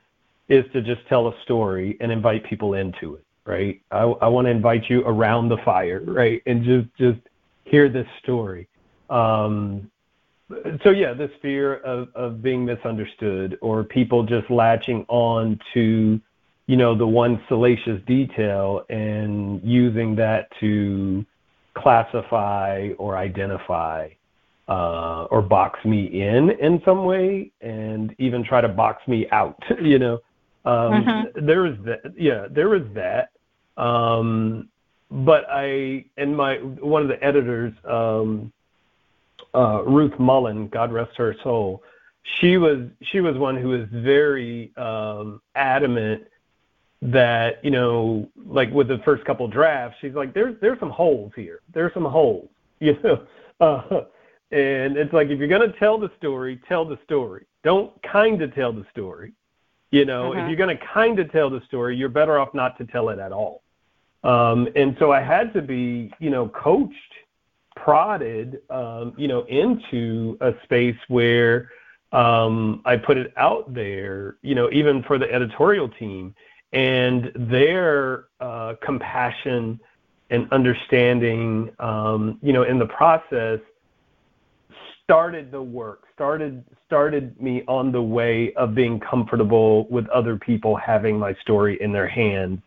is to just tell a story and invite people into it, right? I, I want to invite you around the fire, right, and just just hear this story. Um, so yeah, this fear of of being misunderstood or people just latching on to you know, the one salacious detail and using that to classify or identify uh, or box me in in some way and even try to box me out, you know. Um, Mhm. There is that, yeah, there is that. Um, but I, and my, one of the editors, um, uh, Ruth Mullen, God rest her soul, she was, she was one who was very um, adamant that you know like with the first couple drafts she's like there's there's some holes here. There's some holes you know? Uh, and it's like if you're going to tell the story tell the story. Don't kind of tell the story you know? Mhm. if you're going to kind of tell the story you're better off not to tell it at all. Um and so i had to be you know coached prodded um you know into a space where um i put it out there you know even for the editorial team. And their uh, compassion and understanding, um, you know, in the process, started the work, started started me on the way of being comfortable with other people having my story in their hands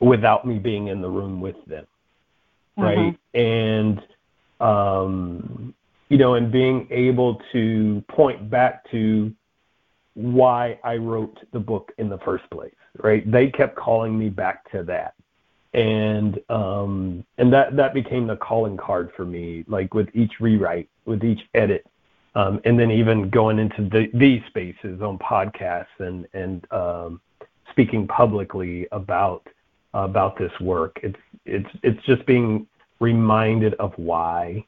without me being in the room with them, right? And um, you know, and being able to point back to why I wrote the book in the first place, right? They kept calling me back to that. And um and that that became the calling card for me, like with each rewrite, with each edit. Um and then even going into the, these spaces on podcasts and and um speaking publicly about about this work. It's it's it's just being reminded of why.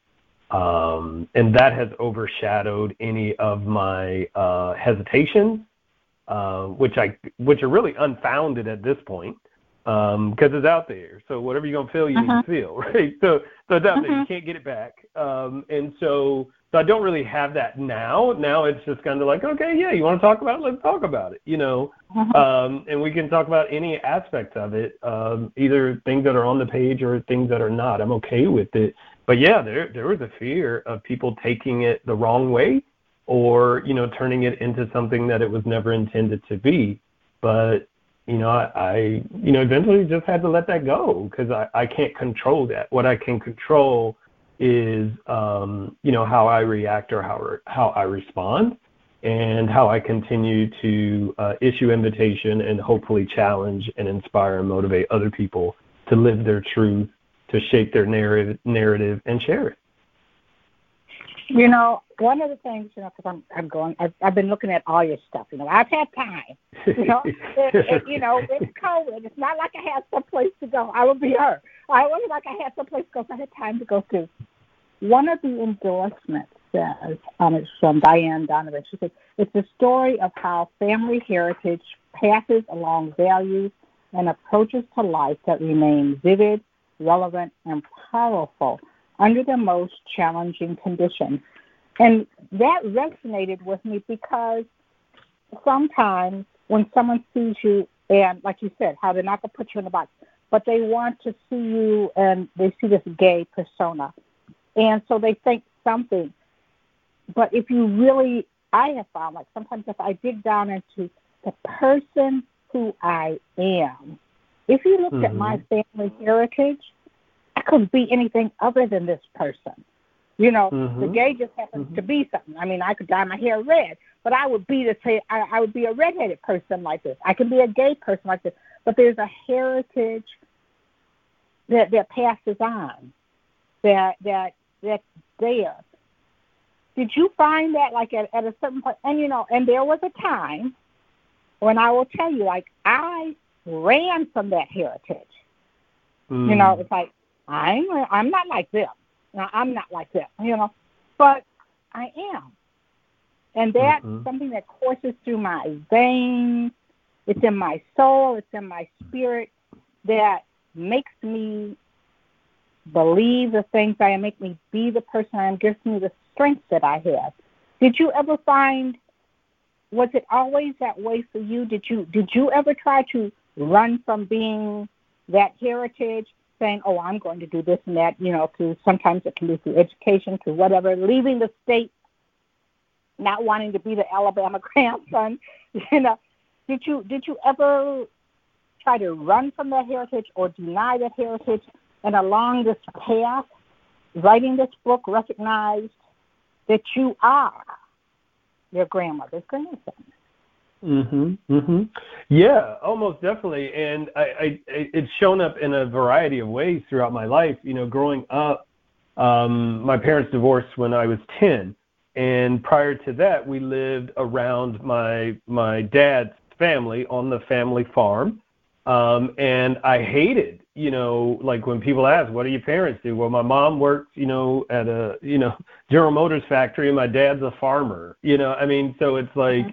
Um, and that has overshadowed any of my uh, hesitations, uh, which I which are really unfounded at this point because um, it's out there. So whatever you're gonna feel, you Uh-huh. feel, right? So so it's out there. You Uh-huh. can't get it back. Um, and so so I don't really have that now. Now it's just kind of like, okay, yeah, you want to talk about it? Let's talk about it. You know, Mhm. um, and we can talk about any aspect of it, um, either things that are on the page or things that are not. I'm okay with it. But yeah, there there was a fear of people taking it the wrong way, or you know, turning it into something that it was never intended to be. But you know, I, you know eventually just had to let that go because I I can't control that. What I can control is um, you know how I react or how how I respond and how I continue to uh, issue invitation and hopefully challenge and inspire and motivate other people to live their truth, to shape their narrative, narrative and share it. You know, one of the things, you know, because I'm I'm going, I've, I've been looking at all your stuff. You know, I've had time. You know, it, it, you know, it's COVID. It's not like I had some place to go. I would be her. I wasn't like I had some place to go. So I had time to go through. One of the endorsements says, um, it's from Diane Donovan. She says it's a story of how family heritage passes along values and approaches to life that remain vivid, relevant, and powerful under the most challenging conditions. And that resonated with me because sometimes when someone sees you, and like you said, how they're not going to put you in a box, but they want to see you and they see this gay persona. And so they think something. But if you really, I have found, like sometimes if I dig down into the person who I am, if you looked at my mm-hmm. family heritage, Couldn't be anything other than this person. You know, the Mhm. gay just happens to be something. I mean, I could dye my hair red, but I would be the say I, I would be a redheaded person like this. I can be a gay person like this. But there's a heritage that that passes on, that that that's there. Did you find that like at, at a certain point? And you know, and there was a time when I will tell you, like I ran from that heritage. Mm. You know, it's like I'm I'm not like them. I'm not like them. You know, but I am, and that's mm-hmm. something that courses through my veins. It's in my soul. It's in my spirit that makes me believe the things I am, make me be the person I am, gives me the strength that I have. Did you ever find was it always that way for you? Did you did you ever try to run from being that heritage, saying, "Oh, I'm going to do this and that," you know, through sometimes it can be through education, through whatever, leaving the state, not wanting to be the Alabama grandson, you know. Did you did you ever try to run from that heritage or deny that heritage and along this path, writing this book, recognized that you are your grandmother's grandson. Mhm. Mhm. Yeah, almost definitely. And I, I it's shown up in a variety of ways throughout my life. You know, growing up, um, my parents divorced when I was ten, and prior to that, we lived around my my dad's family on the family farm. Um, and I hated you know, like when people ask, what do your parents do? Well, my mom works, you know, at a, you know, General Motors factory and my dad's a farmer, you know, I mean, so it's like, mm-hmm.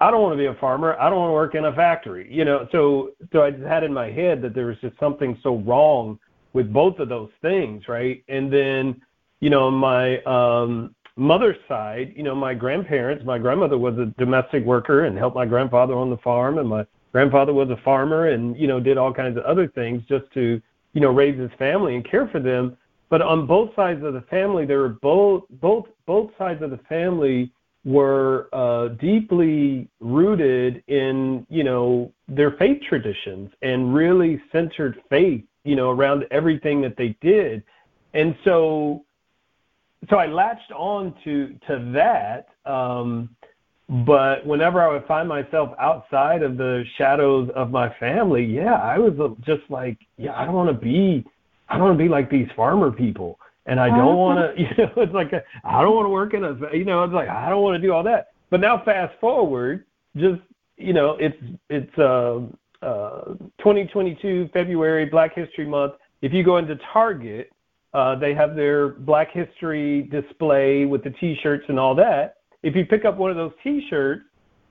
I don't want to be a farmer. I don't want to work in a factory, you know, so, so I just had in my head that there was just something so wrong with both of those things. Right. And then, you know, my, um, mother's side, you know, my grandparents, my grandmother was a domestic worker and helped my grandfather on the farm and my grandfather was a farmer and you know did all kinds of other things just to you know raise his family and care for them but on both sides of the family there were both both both sides of the family were uh, deeply rooted in you know their faith traditions and really centered faith you know around everything that they did. And so so I latched on to to that um but whenever I would find myself outside of the shadows of my family, yeah, I was just like, yeah, I don't want to be, I don't want to be like these farmer people, and I don't want to, you know, it's like I don't want to work in a, you know, it's like I don't want to do all that. But now fast forward, just you know, it's it's uh, uh, 2022 February Black History Month. If you go into Target, uh, they have their Black History display with the T-shirts and all that if you pick up one of those T-shirts,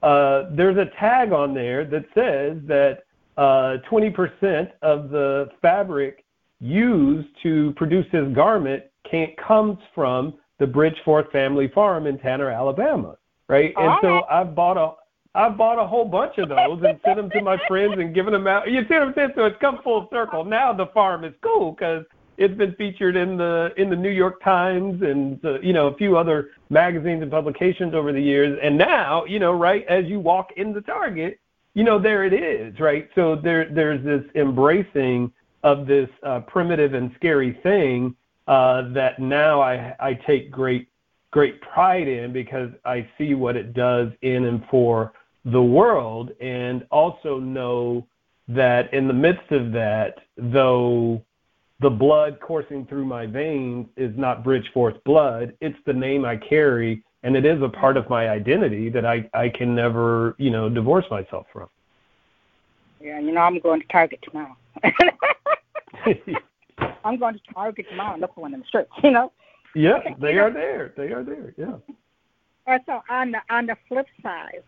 uh, there's a tag on there that says that uh, 20% of the fabric used to produce this garment can, comes from the Bridgeforth family farm in Tanner, Alabama, right? And so I've bought a I've bought a whole bunch of those and sent them to my friends and given them out. You see what I'm saying? So it's come full circle. Now the farm is cool because it's been featured in the in the New York Times and uh, you know a few other magazines and publications over the years. And now, you know, right as you walk in the Target, you know there it is, right? So there there's this embracing of this uh, primitive and scary thing uh, that now I I take great great pride in because I see what it does in and for the world, and also know that in the midst of that, though the blood coursing through my veins is not Bridgeforth blood. It's the name I carry, and it is a part of my identity that I, I can never, you know, divorce myself from. Yeah, you know, I'm going to Target tomorrow. I'm going to Target tomorrow and look for one of them shirts, you know? Yeah, they are there. They are there, yeah. Uh, so on the on the flip side,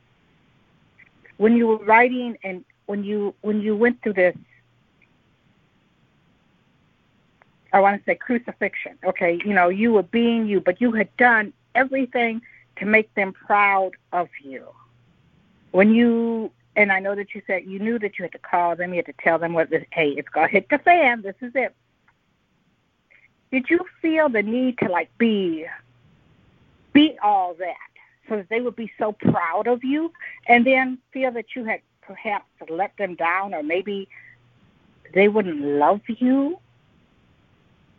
when you were writing and when you when you went through this I want to say crucifixion. Okay, you know, you were being you, but you had done everything to make them proud of you. When you and I know that you said you knew that you had to call them, you had to tell them what this hey, it's gonna hit the fan, this is it. Did you feel the need to like be be all that so that they would be so proud of you and then feel that you had perhaps let them down or maybe they wouldn't love you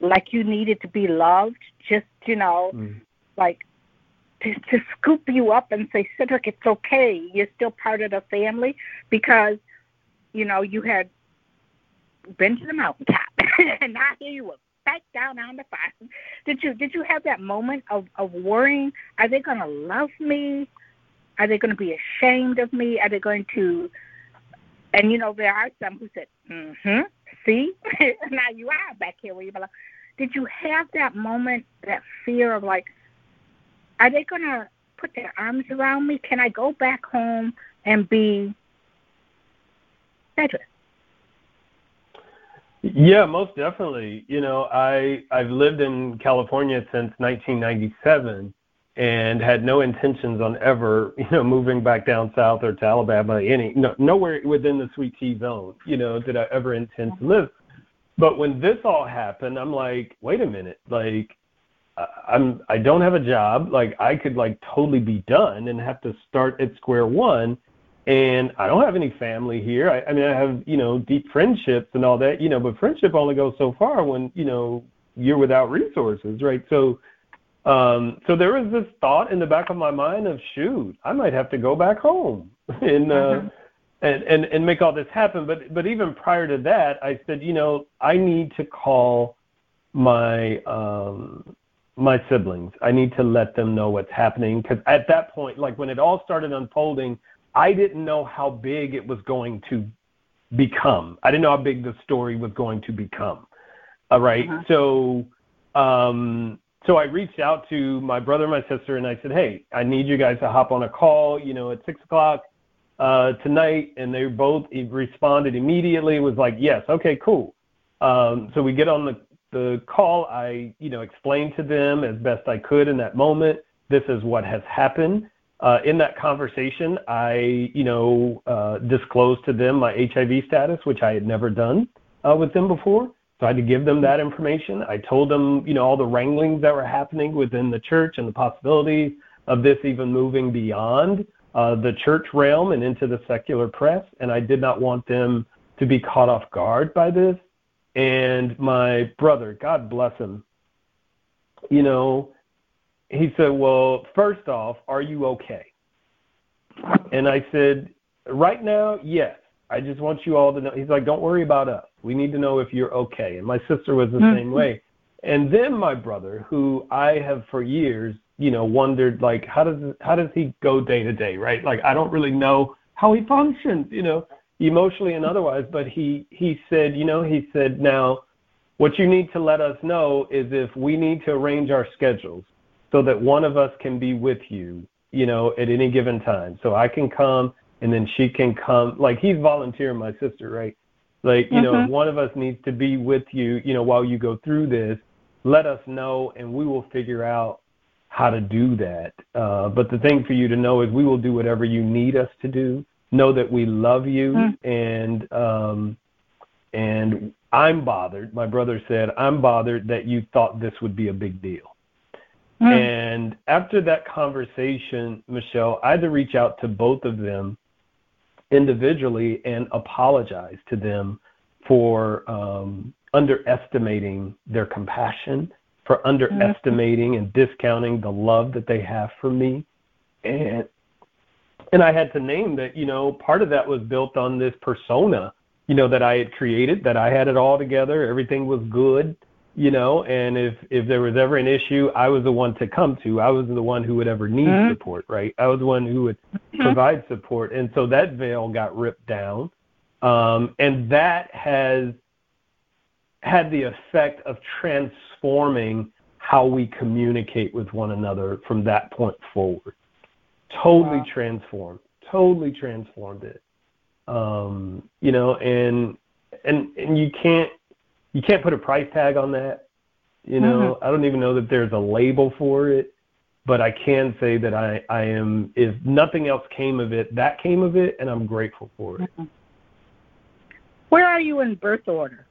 like you needed to be loved, just, you know, mm. like to, to scoop you up and say, Cedrick, it's okay. You're still part of the family because, you know, you had been to the mountaintop and now here you were back down on the fire. Did you did you have that moment of of worrying? Are they going to love me? Are they going to be ashamed of me? Are they going to? And you know, there are some who said, "Mm-hmm." See, now you are back here where you belong. Did you have that moment, that fear of like, are they going to put their arms around me? Can I go back home and be Cedrick? Yeah, most definitely. You know, I I've lived in California since 1997 and had no intentions on ever, you know, moving back down south or to Alabama. Any no, nowhere within the Sweet Tea zone, you know, did I ever intend to live. But when this all happened, I'm like, wait a minute, like I'm I don't have a job, like I could like totally be done and have to start at square one and I don't have any family here. I, I mean, I have you know deep friendships and all that, you know, but friendship only goes so far when you know you're without resources, right? So, um, so there was this thought in the back of my mind of, shoot, I might have to go back home and uh, mm-hmm. and and and make all this happen. But but even prior to that, I said, you know, I need to call my um my siblings. I need to let them know what's happening because at that point, like when it all started unfolding I didn't know how big it was going to become. I didn't know how big the story was going to become. All right? uh-huh. So um so I reached out to my brother and my sister and I said, Hey, I need you guys to hop on a call, you know, at six o'clock uh tonight and they both responded immediately, was like, Yes, okay, cool. Um so we get on the the call, I, you know, explained to them as best I could in that moment, this is what has happened. Uh, in that conversation, I, you know, uh, disclosed to them my HIV status, which I had never done uh, with them before. So I had to give them that information. I told them, you know, all the wranglings that were happening within the church and the possibility of this even moving beyond uh, the church realm and into the secular press. And I did not want them to be caught off guard by this. And my brother, God bless him, you know, he said, Well, first off, are you okay? And I said, Right now, yes. I just want you all to know. He's like, Don't worry about us. We need to know if you're okay. And my sister was the mm-hmm. same way. And then my brother, who I have for years, you know, wondered like, how does how does he go day to day, right? Like, I don't really know how he functions, you know, emotionally and otherwise. But he he said, you know, he said, now, what you need to let us know is if we need to arrange our schedules so that one of us can be with you, you know, at any given time. So I can come and then she can come. Like he's volunteering my sister, right? Like, you mm-hmm. know, one of us needs to be with you, you know, while you go through this, let us know and we will figure out how to do that. Uh, but the thing for you to know is we will do whatever you need us to do. Know that we love you mm-hmm. and um and I'm bothered. My brother said, I'm bothered that you thought this would be a big deal. Mm. And after that conversation, Michelle, I had to reach out to both of them individually and apologize to them for um, underestimating their compassion, for underestimating and discounting the love that they have for me. And and I had to name that, you know, part of that was built on this persona, you know, that I had created, that I had it all together, everything was good, you know and if if there was ever an issue i was the one to come to. I was the one who would ever need mm-hmm. support right? I was the one who would mm-hmm. provide support. And so that veil got ripped down. Um and that has had the effect of transforming how we communicate with one another from that point forward totally wow. transformed totally transformed it um you know and and and you can't you can't put a price tag on that. You know, mm-hmm. I don't even know that there's a label for it, but I can say that I, I am, if nothing else came of it, that came of it, and I'm grateful for it. Mm-hmm. Where are you in birth order?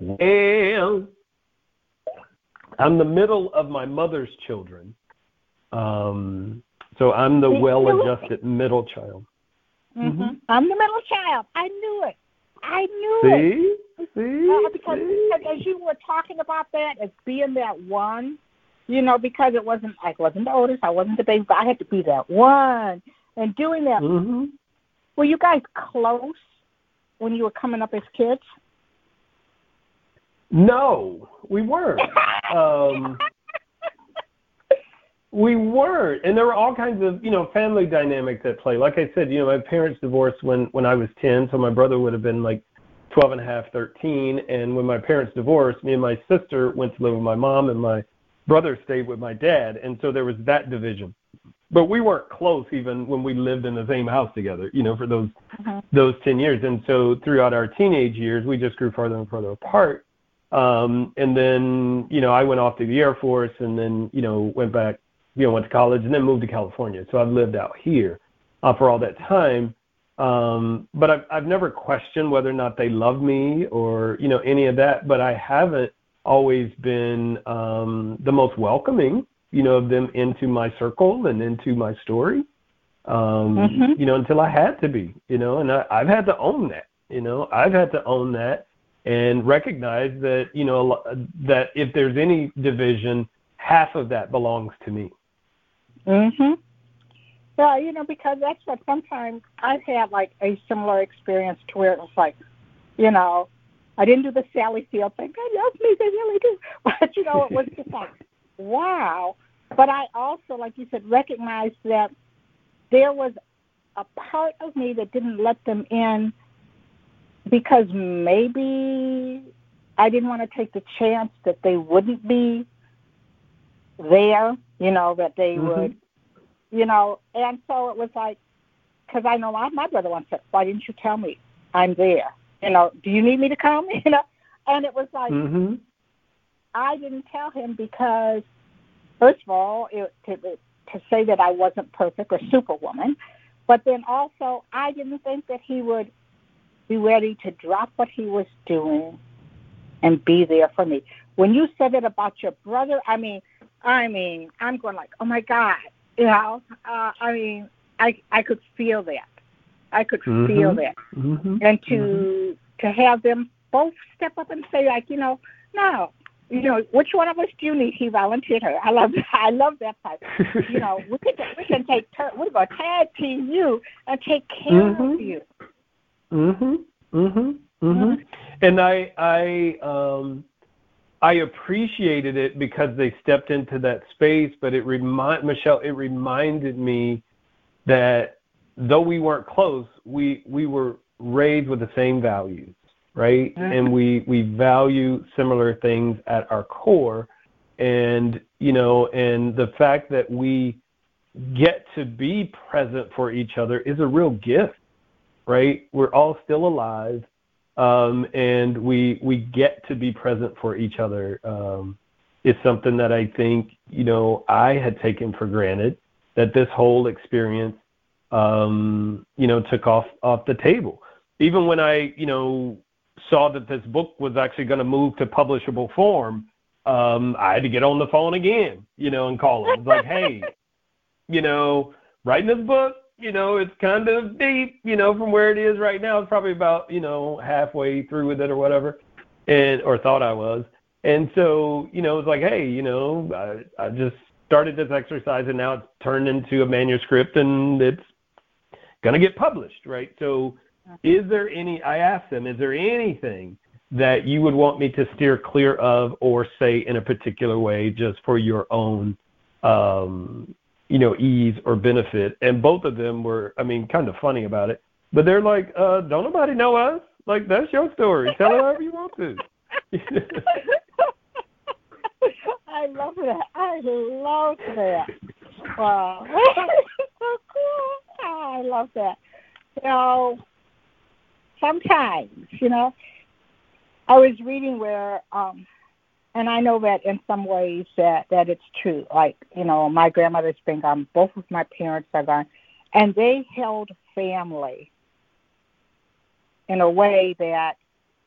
Well, I'm the middle of my mother's children. Um, so I'm the well adjusted middle child. Mm-hmm. mm-hmm. I'm the middle child. I knew it. I knew see? it. See? Uh, because, See? because as you were talking about that as being that one, you know, because it wasn't I wasn't the oldest, I wasn't the baby, but I had to be that one. And doing that mm-hmm. were you guys close when you were coming up as kids? No, we weren't. um, we weren't, and there were all kinds of you know family dynamics at play. Like I said, you know, my parents divorced when when I was ten, so my brother would have been like twelve and a half, thirteen. And when my parents divorced, me and my sister went to live with my mom, and my brother stayed with my dad, and so there was that division. But we weren't close even when we lived in the same house together, you know, for those uh-huh. those ten years. And so throughout our teenage years, we just grew farther and farther apart. Um, and then, you know, I went off to the Air Force and then, you know, went back, you know, went to college and then moved to California. So I've lived out here uh, for all that time. Um, but I've, I've never questioned whether or not they love me or, you know, any of that. But I haven't always been um, the most welcoming, you know, of them into my circle and into my story. Um, mm-hmm. you know, until I had to be, you know, and I, I've had to own that, you know, I've had to own that and recognize that you know that if there's any division, half of that belongs to me. Mhm. Yeah, you know, because that's what sometimes I've had like a similar experience to where it was like, you know, I didn't do the Sally Field thing. They love me, they really do. But you know, it was just like, wow. But I also, like you said, recognized that there was a part of me that didn't let them in because maybe I didn't want to take the chance that they wouldn't be there, you know, that they mm-hmm. would, you know, and so it was like, because I know my, my brother once said, why didn't you tell me I'm there? You know, do you need me to come? You know, and it was like, mm-hmm. I didn't tell him because, first of all, it, to, to say that I wasn't perfect or superwoman, but then also I didn't think that he would be ready to drop what he was doing and be there for me. When you said it about your brother, I mean, I mean, I'm going like, oh my God, you know, uh, I mean, I I could feel that, I could mm-hmm. feel that, mm-hmm. and to mm-hmm. to have them both step up and say like, you know, no, you know, which one of us do you need? He volunteered her. I love I love that part. you know, we can we can take turn. We're going to tag team you and take care mm-hmm. of you. Mhm. Mhm. Mhm. And I I um I appreciated it because they stepped into that space, but it remind Michelle, it reminded me that though we weren't close, we we were raised with the same values, right? And we we value similar things at our core. And you know, and the fact that we get to be present for each other is a real gift right? We're all still alive, um, and we we get to be present for each other. Um, it's something that I think you know I had taken for granted that this whole experience, um, you know, took off off the table. Even when I you know saw that this book was actually going to move to publishable form, um, I had to get on the phone again, you know, and call them. like, hey, you know, writing this book, you know, it's kind of deep, you know, from where it is right now. It's probably about, you know, halfway through with it or whatever, and or thought I was. And so, you know, it's like, hey, you know, I, I just started this exercise and now it's turned into a manuscript and it's going to get published, right? So, is there any, I asked them, is there anything that you would want me to steer clear of or say in a particular way just for your own um, you know, ease or benefit. And both of them were, I mean, kind of funny about it. But they're like, uh, don't nobody know us. Like, that's your story. Tell it however you want to. I love that. I love that. Wow. so cool. I love that. Know, sometimes, you know, I was reading where um and I know that in some ways that that it's true. Like you know, my grandmother's been gone, both of my parents are gone, and they held family in a way that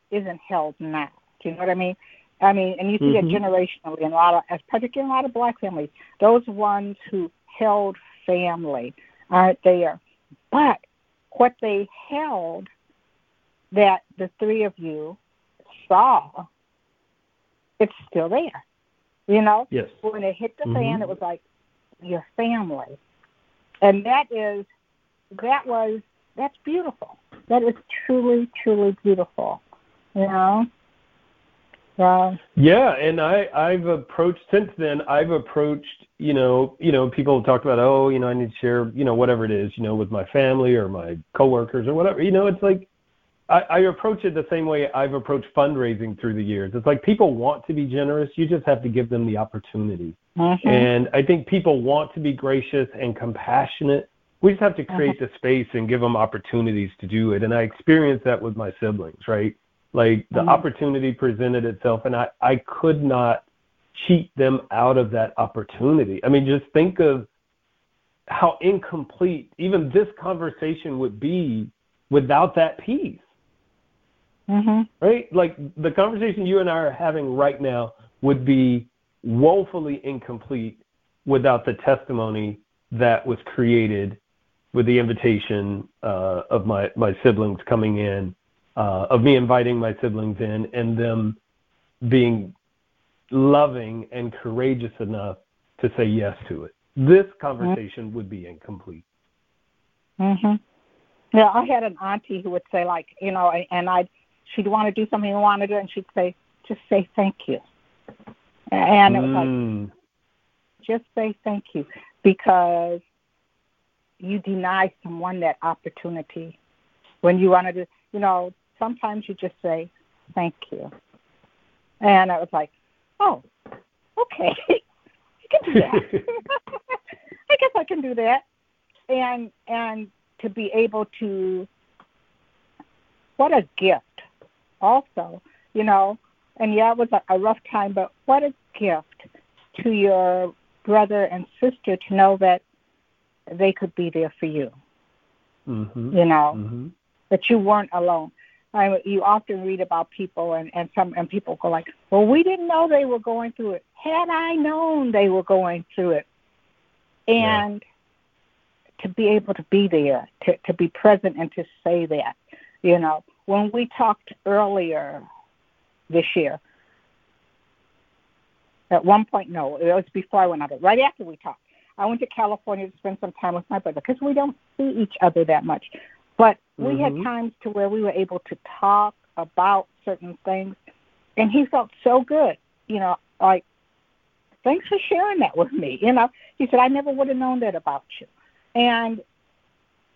isn't held now. Do you know what I mean? I mean, and you see mm-hmm. it generationally in a lot of, as particularly in a lot of black families, those ones who held family aren't there. But what they held that the three of you saw it's still there. You know? Yes. When it hit the mm-hmm. fan, it was like your family. And that is, that was, that's beautiful. That is truly, truly beautiful. You know? Wow. Yeah, and I I've approached since then. I've approached you know you know people talk about oh you know I need to share you know whatever it is you know with my family or my coworkers or whatever you know it's like I, I approach it the same way I've approached fundraising through the years. It's like people want to be generous, you just have to give them the opportunity. Mm-hmm. And I think people want to be gracious and compassionate. We just have to create mm-hmm. the space and give them opportunities to do it. And I experienced that with my siblings, right? Like the mm-hmm. opportunity presented itself, and I, I could not cheat them out of that opportunity. I mean, just think of how incomplete even this conversation would be without that piece. Mm-hmm. Right? Like the conversation you and I are having right now would be woefully incomplete without the testimony that was created with the invitation uh, of my, my siblings coming in, uh, of me inviting my siblings in, and them being loving and courageous enough to say yes to it. This conversation mm-hmm. would be incomplete. Mhm. Yeah, I had an auntie who would say like, you know, and I'd she'd want to do something we wanted to, and she'd say, "Just say thank you," and it was mm. like, "Just say thank you," because you deny someone that opportunity when you want to. You know, sometimes you just say thank you, and I was like, "Oh, okay, I can do that." I guess I can do that, and and to be able to what a gift also, you know. And yeah, it was a, a rough time, but what a gift to your brother and sister to know that they could be there for you. Mm-hmm. You know, mm-hmm. that you weren't alone. I, you often read about people, and and some and people go like, "Well, we didn't know they were going through it. Had I known they were going through it, and yeah. to be able to be there, to to be present, and to say that, you know, when we talked earlier this year, at one point, no, it was before I went out. Right after we talked, I went to California to spend some time with my brother because we don't see each other that much. But we mm-hmm. had times to where we were able to talk about certain things, and he felt so good. You know, like, thanks for sharing that with me. You know, he said I never would have known that about you, and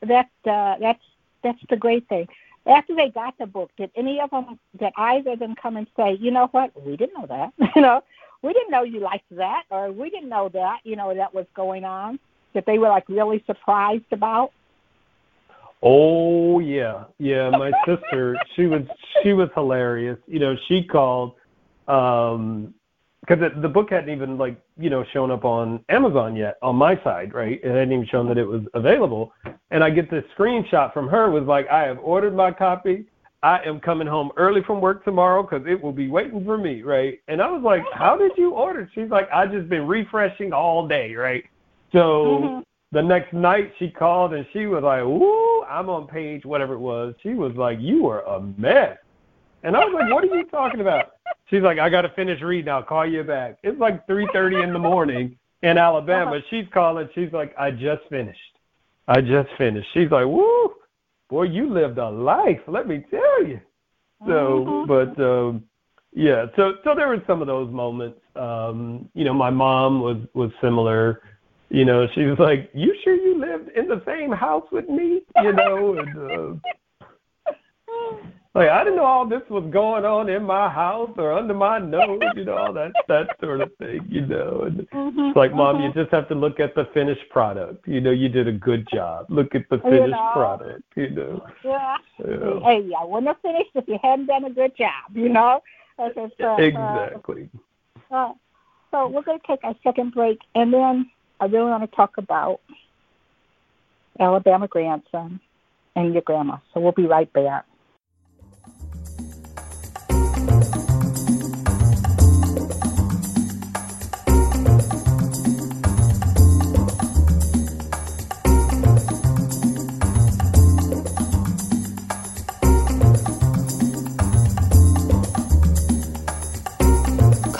that uh, that's that's the great thing after they got the book, did any of them, did either of them come and say, you know what, we didn't know that, you know, we didn't know you liked that, or we didn't know that, you know, that was going on, that they were like really surprised about? Oh yeah, yeah. My sister, she was she was hilarious. You know, she called um because the book hadn't even like you know shown up on Amazon yet on my side, right? It hadn't even shown that it was available. And I get this screenshot from her was like, I have ordered my copy. I am coming home early from work tomorrow because it will be waiting for me, right? And I was like, How did you order? She's like, I just been refreshing all day, right? So mm-hmm. the next night she called and she was like, Ooh, I'm on page whatever it was. She was like, You are a mess. And I was like, What are you talking about? She's like, I got to finish reading. I'll call you back. It's like 3:30 in the morning in Alabama. Uh-huh. She's calling. She's like, I just finished. I just finished. She's like, woo, boy, you lived a life. Let me tell you. So, mm-hmm. but um, yeah. So, so there were some of those moments. Um, you know, my mom was was similar. You know, she was like, "You sure you lived in the same house with me?" You know, and uh, like I didn't know all this was going on in my house or under my nose, you know, all that that sort of thing, you know. And mm-hmm, it's like, mom, mm-hmm. you just have to look at the finished product. You know, you did a good job. Look at the finished you know, product, you know. Yeah. yeah. Hey, I wouldn't have finished if you hadn't done a good job, you know. Uh, uh, exactly. Uh, so we're going to take our second break, and then I really want to talk about Alabama grandson and your grandma. So we'll be right back.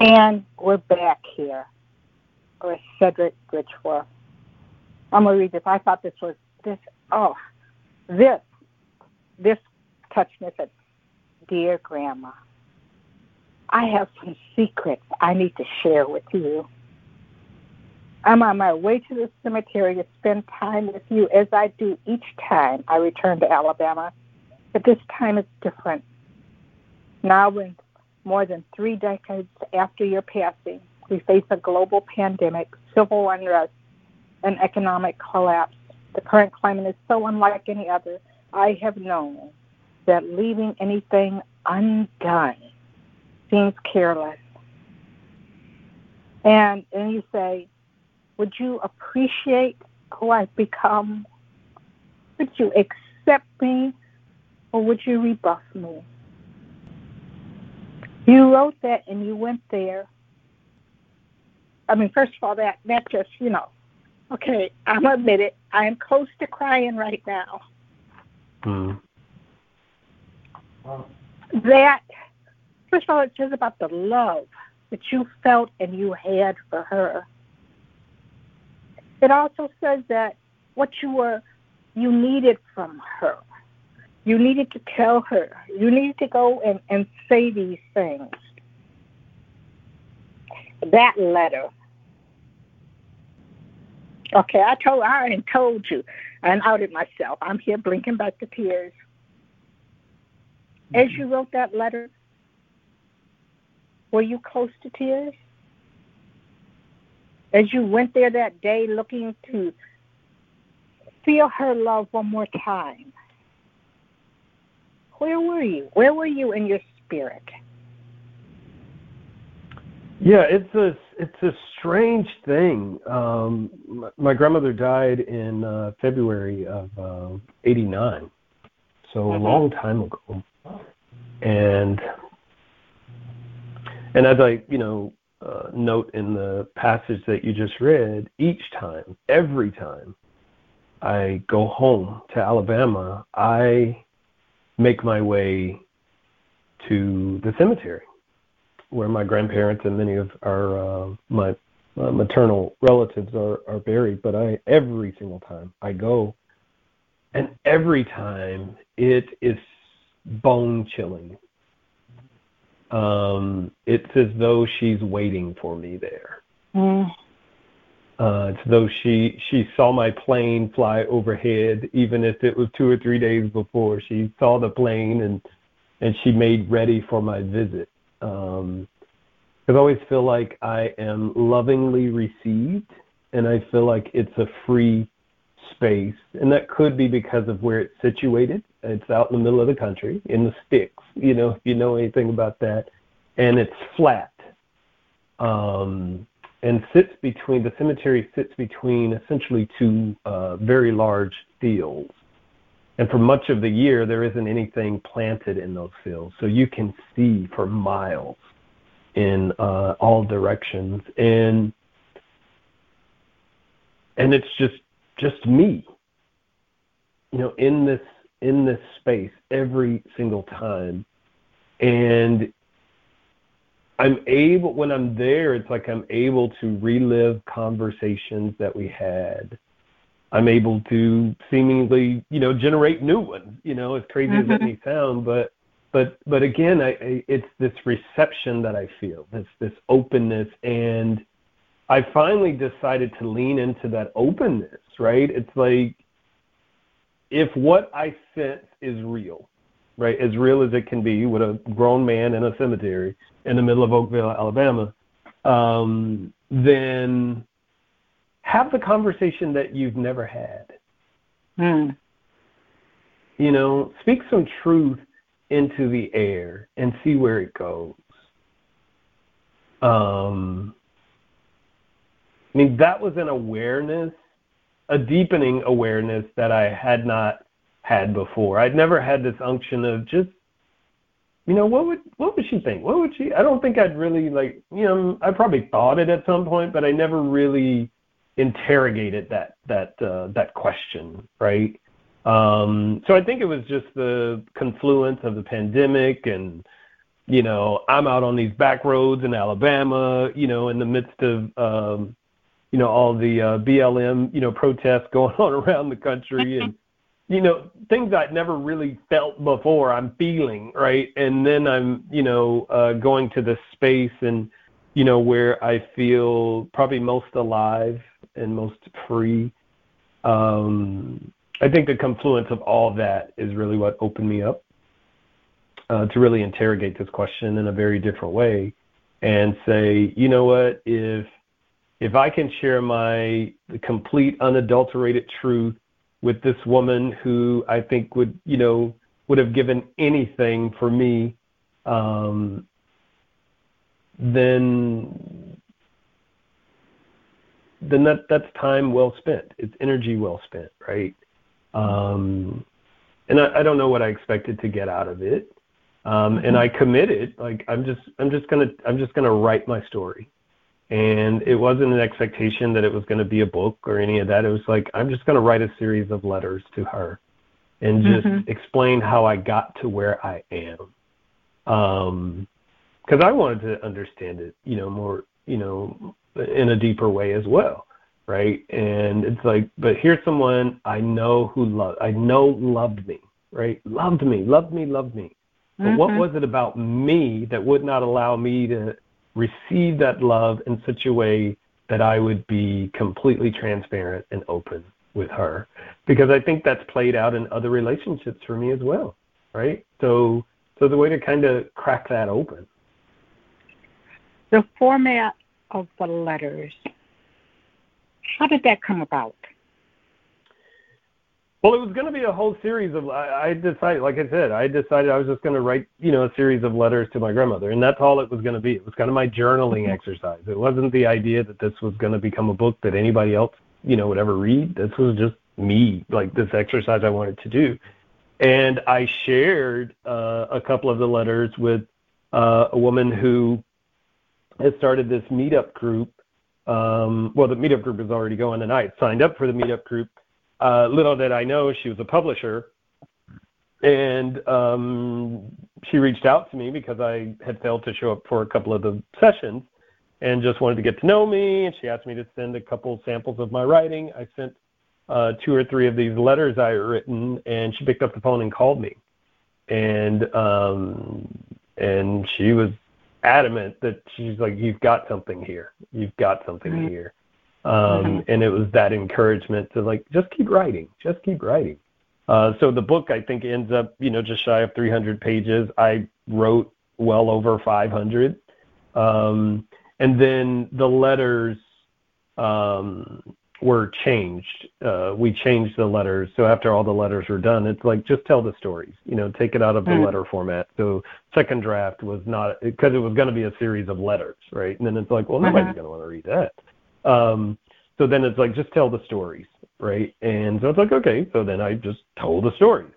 And we're back here with Cedrick Bridgeforth. I'm gonna read this. I thought this was this. Oh, this this touched me. Said, "Dear Grandma, I have some secrets I need to share with you. I'm on my way to the cemetery to spend time with you as I do each time I return to Alabama, but this time it's different. Now, when more than three decades after your passing, we face a global pandemic, civil unrest, and economic collapse. The current climate is so unlike any other I have known that leaving anything undone seems careless. And and you say, would you appreciate who I've become? Would you accept me or would you rebuff me? You wrote that and you went there. I mean, first of all, that that just you know, okay, I'm admit it. I am close to crying right now. Mm. That first of all, it says about the love that you felt and you had for her. It also says that what you were you needed from her. You needed to tell her. You needed to go and, and say these things. That letter. Okay, I told I already told you and outed myself. I'm here blinking back the tears. As you wrote that letter, were you close to tears? As you went there that day looking to feel her love one more time, where were you? Where were you in your spirit? Yeah, it's a it's a strange thing. Um, my, my grandmother died in uh, February of uh, '89, so mm-hmm. a long time ago, and and as I you know uh, note in the passage that you just read, each time, every time I go home to Alabama, I make my way to the cemetery where my grandparents and many of our uh, my uh, maternal relatives are are buried. But I every single time I go, and every time it is bone chilling. Um, it's as though she's waiting for me there. Mm. Uh, it's though she she saw my plane fly overhead, even if it was two or three days before. She saw the plane and and she made ready for my visit. Um, I always feel like I am lovingly received, and I feel like it's a free space, and that could be because of where it's situated. It's out in the middle of the country, in the sticks. You know, if you know anything about that, and it's flat. Um, and sits between the cemetery sits between essentially two uh, very large fields. And for much of the year, there isn't anything planted in those fields, so you can see for miles in uh, all directions, and and it's just just me, you know, in this in this space every single time, and I'm able when I'm there, it's like I'm able to relive conversations that we had. I'm able to seemingly, you know, generate new ones. You know, as crazy mm-hmm. as that may sound, but but but again, I, I, it's this reception that I feel, this this openness, and I finally decided to lean into that openness. Right? It's like if what I sense is real, right, as real as it can be with a grown man in a cemetery in the middle of Oakville, Alabama, um, then have the conversation that you've never had. Hmm. You know, speak some truth into the air and see where it goes. Um, I mean, that was an awareness, a deepening awareness that I had not had before. I'd never had this unction of just, you know, what would what would she think? What would she? I don't think I'd really like, you know, I probably thought it at some point, but I never really interrogated that that uh, that question, right? Um, so I think it was just the confluence of the pandemic and you know I'm out on these back roads in Alabama, you know, in the midst of um, you know all the uh, BLM you know protests going on around the country and you know things I'd never really felt before. I'm feeling right, and then I'm you know uh, going to this space and you know where I feel probably most alive and most free. Um, I think the confluence of all that is really what opened me up uh, to really interrogate this question in a very different way and say, you know what, if if I can share my complete unadulterated truth with this woman who I think would, you know, would have given anything for me, um, then then that that's time well spent. It's energy well spent, right? Um, and I, I don't know what I expected to get out of it. Um, and I committed, like I'm just I'm just gonna I'm just gonna write my story. And it wasn't an expectation that it was going to be a book or any of that. It was like I'm just going to write a series of letters to her and just mm-hmm. explain how I got to where I am. Um, because I wanted to understand it, you know, more, you know, in a deeper way as well right? And it's like, but here's someone I know who loved, I know loved me, right? Loved me, loved me, loved me. But mm-hmm. what was it about me that would not allow me to receive that love in such a way that I would be completely transparent and open with her? Because I think that's played out in other relationships for me as well, right? So, so the way to kind of crack that open. The format of the letters how did that come about? Well, it was going to be a whole series of. I, I decided, like I said, I decided I was just going to write, you know, a series of letters to my grandmother, and that's all it was going to be. It was kind of my journaling mm-hmm. exercise. It wasn't the idea that this was going to become a book that anybody else, you know, would ever read. This was just me, like this exercise I wanted to do, and I shared uh, a couple of the letters with uh, a woman who has started this meetup group um, well, the meetup group is already going, and I signed up for the meetup group. Uh, little did I know she was a publisher, and um, she reached out to me because I had failed to show up for a couple of the sessions, and just wanted to get to know me. And she asked me to send a couple samples of my writing. I sent uh, two or three of these letters I had written, and she picked up the phone and called me, and um, and she was adamant that she's like, you've got something here. You've got something mm-hmm. here. Um, mm-hmm. And it was that encouragement to like, just keep writing, just keep writing. Uh, so the book, I think, ends up, you know, just shy of 300 pages. I wrote well over 500. Um, and then the letters, um, were changed. Uh, we changed the letters. So after all the letters were done, it's like just tell the stories. You know, take it out of the mm. letter format. So second draft was not because it was going to be a series of letters, right? And then it's like, well, nobody's uh-huh. going to want to read that. Um, so then it's like just tell the stories, right? And so it's like okay. So then I just told the stories.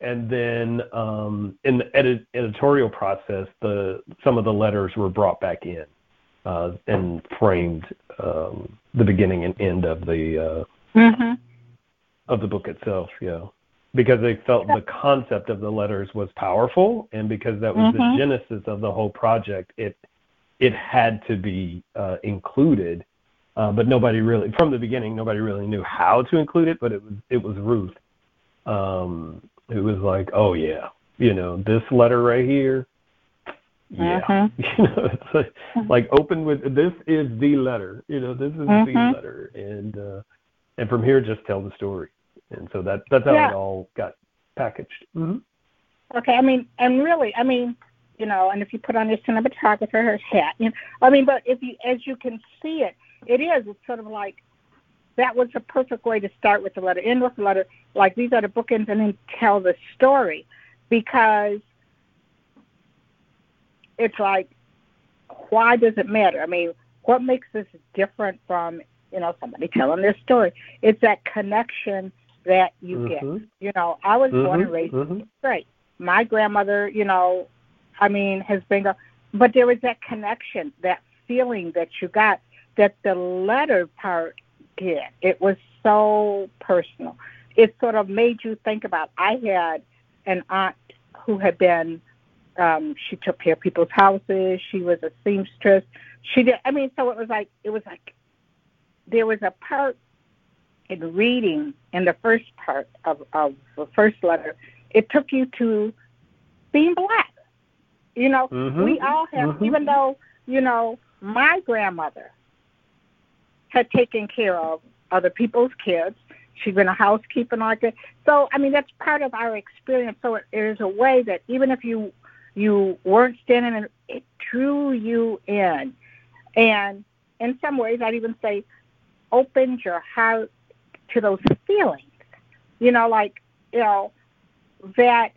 And then um, in the edit- editorial process, the some of the letters were brought back in uh, and framed um, the beginning and end of the uh, mm-hmm. of the book itself. Yeah, because they felt the concept of the letters was powerful, and because that was mm-hmm. the genesis of the whole project, it it had to be uh, included. Uh, but nobody really, from the beginning, nobody really knew how to include it. But it was it was Ruth. Um, it was like, oh yeah, you know, this letter right here yeah mm-hmm. you know it's like, like open with this is the letter you know this is mm-hmm. the letter and uh and from here just tell the story and so that that's how yeah. it all got packaged mm-hmm. okay i mean and really i mean you know and if you put on your cinematographer hat you know i mean but if you as you can see it it is it's sort of like that was a perfect way to start with the letter end with the letter like these are the bookends and then tell the story because it's like, why does it matter? I mean, what makes this different from you know, somebody telling their story. It's that connection that you mm-hmm. get. You know, I was mm-hmm. born and raised mm-hmm. straight. My grandmother, you know, I mean, has been, but there was that connection, that feeling that you got that the letter part did. It was so personal. It sort of made you think about. I had an aunt who had been. Um, she took care of people's houses. She was a seamstress. She did. I mean, so it was like it was like there was a part in reading in the first part of, of the first letter. It took you to being black. You know, mm-hmm. we all have, mm-hmm. even though you know my grandmother had taken care of other people's kids. She'd been a housekeeper like that. So I mean that's part of our experience. So it, is a way that even if you you weren't standing in it drew you in. And in some ways I'd even say opened your heart to those feelings. You know, like, you know, that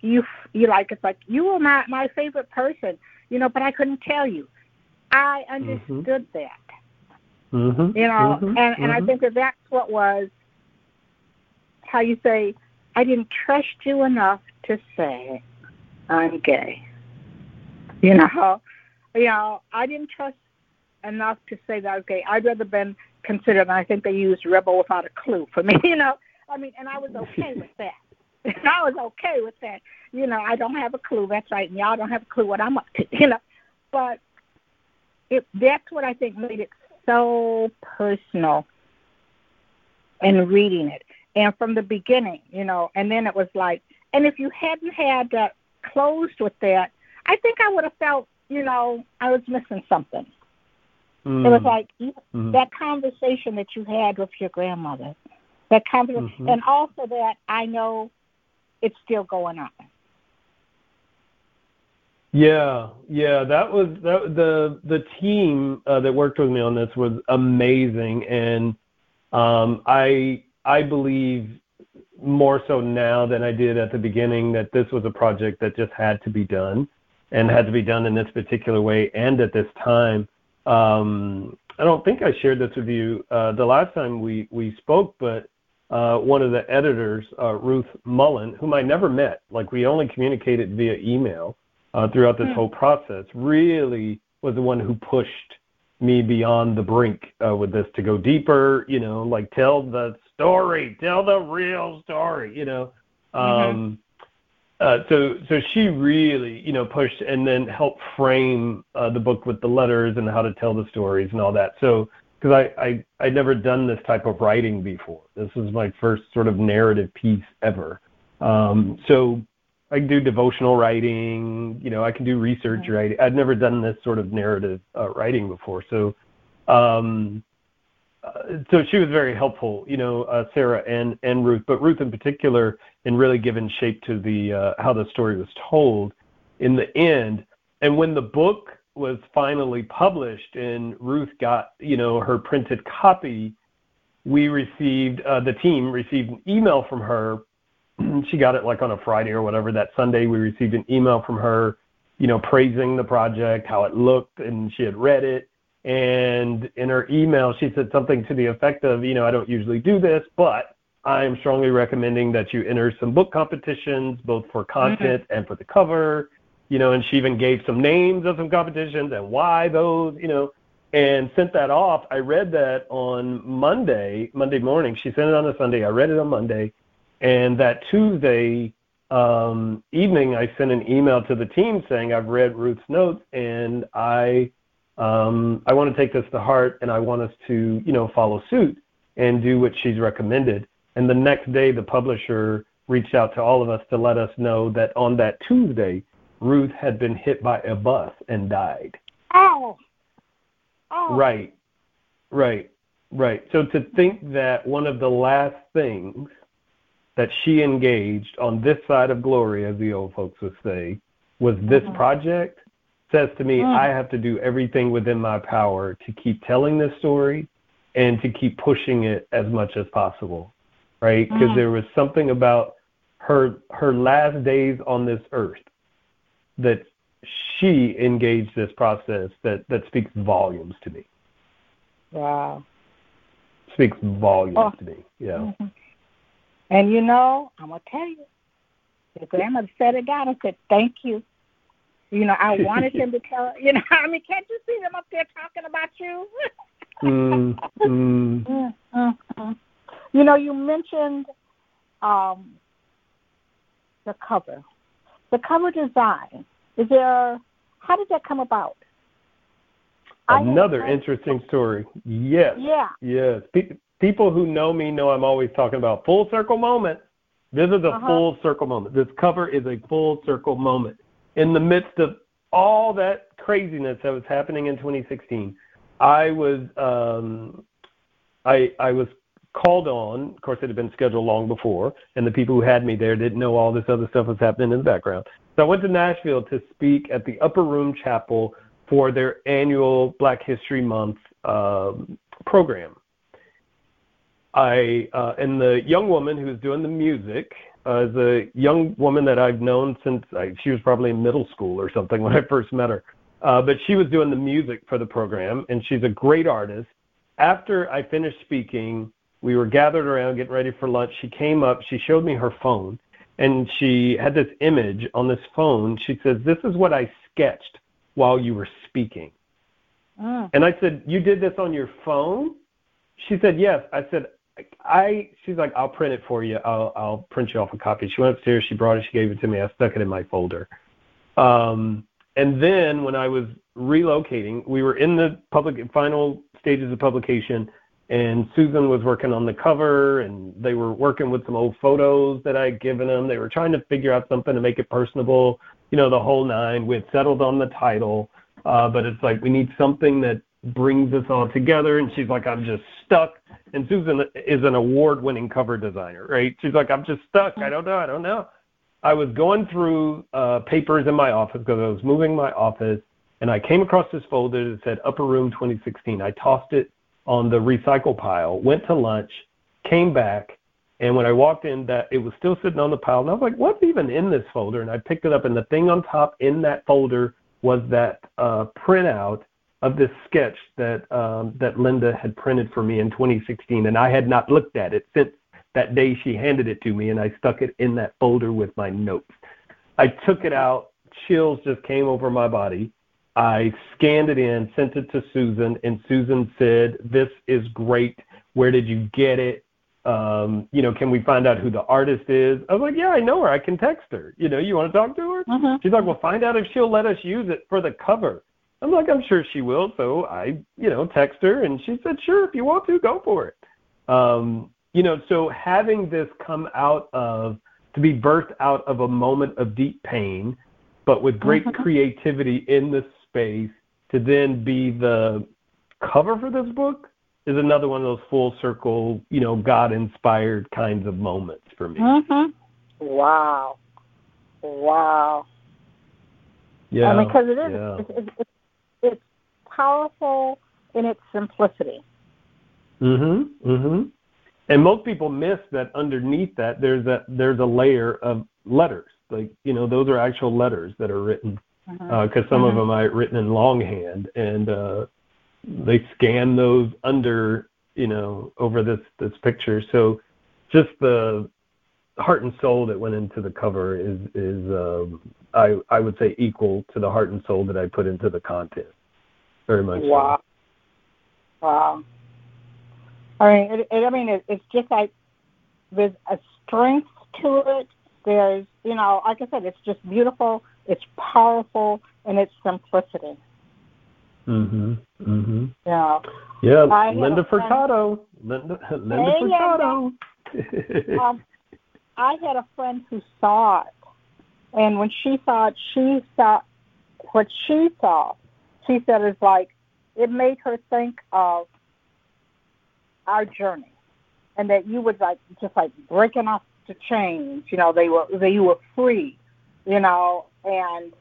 you you like it's like you were my my favorite person, you know, but I couldn't tell you. I understood mm-hmm. that. Mm-hmm. You know, mm-hmm. and and I mm-hmm. think that that's what was how you say I didn't trust you enough to say I'm gay. You know, you know I didn't trust enough to say that I was gay. I'd rather been considered, and I think they used rebel without a clue for me. You know, I mean, and I was okay with that. I was okay with that. You know, I don't have a clue. That's right, and y'all don't have a clue what I'm up to. You know, but it that's what I think made it so personal in reading it. And from the beginning, you know, and then it was like, and if you hadn't had that closed with that, I think I would have felt, you know, I was missing something. Mm. It was like mm. that conversation that you had with your grandmother, that conversation, mm-hmm. and also that I know it's still going on. Yeah, yeah, that was that. The the team uh, that worked with me on this was amazing, and um, I I believe more so now than I did at the beginning that this was a project that just had to be done, and had to be done in this particular way and at this time. Um, I don't think I shared this with you uh, the last time we we spoke, but uh, one of the editors, uh, Ruth Mullen, whom I never met, like we only communicated via email uh, throughout this mm. whole process really was the one who pushed me beyond the brink uh, with this to go deeper, you know, like tell the story, tell the real story, you know. Mm-hmm. Um, uh, so so she really, you know, pushed and then helped frame uh, the book with the letters and how to tell the stories and all that. So because I, I I'd never done this type of writing before. This was my first sort of narrative piece ever. Um, so I can do devotional writing. You know, I can do research writing. I'd never done this sort of narrative uh, writing before. So, um, uh, so she was very helpful. You know, uh, Sarah and and Ruth, but Ruth in particular, in really giving shape to the uh, how the story was told in the end. And when the book was finally published and Ruth got you know her printed copy, we received uh, the team received an email from her she got it like on a Friday or whatever. That Sunday, we received an email from her, you know, praising the project, how it looked, and she had read it. And in her email, she said something to the effect of, you know, I don't usually do this, but I am strongly recommending that you enter some book competitions, both for content mm-hmm. and for the cover. You know, and she even gave some names of some competitions and why those, you know, and sent that off. I read that on Monday, Monday morning. She sent it on a Sunday. I read it on Monday and that Tuesday um, evening, I sent an email to the team saying I've read Ruth's notes and I um, I want to take this to heart and I want us to you know follow suit and do what she's recommended. And the next day, the publisher reached out to all of us to let us know that on that Tuesday, Ruth had been hit by a bus and died. Oh. Oh. Right. Right. Right. So to think that one of the last things that she engaged on this side of glory, as the old folks would say, was this mm-hmm. project, says to me, mm. I have to do everything within my power to keep telling this story and to keep pushing it as much as possible, right? Because mm. there was something about her her last days on this earth that she engaged this process that that speaks volumes to me. Wow. Speaks volumes oh. to me. Yeah. And you know, I'm gonna tell you, the grandmother said it down and said, Thank you. You know, I wanted him to tell you know, I mean, can't you see them up there talking about you? mm, mm. You know, you mentioned um, the cover. The cover design. Is there how did that come about? Another interesting story. Yes. Yeah. Yes. Pe- people who know me know I'm always talking about full circle moment. This is a uh-huh. full circle moment. This cover is a full circle moment. In the midst of all that craziness that was happening in 2016, I was um, I I was called on. Of course, it had been scheduled long before, and the people who had me there didn't know all this other stuff was happening in the background. So I went to Nashville to speak at the Upper Room Chapel for their annual Black History Month um, program. I uh, and the young woman who was doing the music uh, is a young woman that I've known since I, she was probably in middle school or something when I first met her. Uh, but she was doing the music for the program, and she's a great artist. After I finished speaking, we were gathered around getting ready for lunch. She came up, she showed me her phone, and she had this image on this phone. She says, "This is what I sketched while you were speaking." Mm. And I said, "You did this on your phone?" She said, "Yes." I said, I she's like, I'll print it for you. I'll I'll print you off a copy. She went upstairs, she brought it, she gave it to me. I stuck it in my folder. Um, and then when I was relocating, we were in the public final stages of publication, and Susan was working on the cover, and they were working with some old photos that I had given them. They were trying to figure out something to make it personable, you know, the whole nine. We had settled on the title, uh, but it's like we need something that brings us all together. And she's like, I'm just stuck. And Susan is an award winning cover designer, right? She's like, I'm just stuck. I don't know. I don't know. I was going through uh, papers in my office because I was moving my office, and I came across this folder that said Upper Room 2016. I tossed it on the recycle pile, went to lunch, came back, and when I walked in, that it was still sitting on the pile, and I was like, "What's even in this folder?" And I picked it up, and the thing on top in that folder was that uh, printout of this sketch that um, that Linda had printed for me in 2016, and I had not looked at it since that day she handed it to me, and I stuck it in that folder with my notes. I took it out, chills just came over my body. I scanned it in, sent it to Susan, and Susan said, "This is great. Where did you get it? Um, you know, can we find out who the artist is?" I was like, "Yeah, I know her. I can text her. You know, you want to talk to her?" Mm-hmm. She's like, "Well, find out if she'll let us use it for the cover." I'm like, I'm sure she will. So I, you know, text her and she said, sure, if you want to, go for it. Um, you know, so having this come out of, to be birthed out of a moment of deep pain, but with great mm-hmm. creativity in the space to then be the cover for this book is another one of those full circle, you know, God inspired kinds of moments for me. Mm-hmm. Wow. Wow. Yeah. I mean, because it is, yeah. it's, it's, it's powerful in its simplicity. Mhm. Mhm. And most people miss that underneath that there's a there's a layer of letters. Like you know those are actual letters that are written because uh-huh. uh, some uh-huh. of them are written in longhand and uh, they scan those under you know over this this picture. So just the heart and soul that went into the cover is is um, I I would say equal to the heart and soul that I put into the content. Very much. Wow. So. Wow. I mean, it, it, I mean, it, it's just like there's a strength to it. There's, you know, like I said, it's just beautiful. It's powerful in its simplicity. Mhm. Mhm. Yeah. Yeah. Linda Furtado. Linda. Linda hey, Furtado. um, I had a friend who saw it, and when she saw it, she saw what she saw. She said it's like it made her think of our journey, and that you was like just like breaking off the chains. You know, they were they you were free. You know, and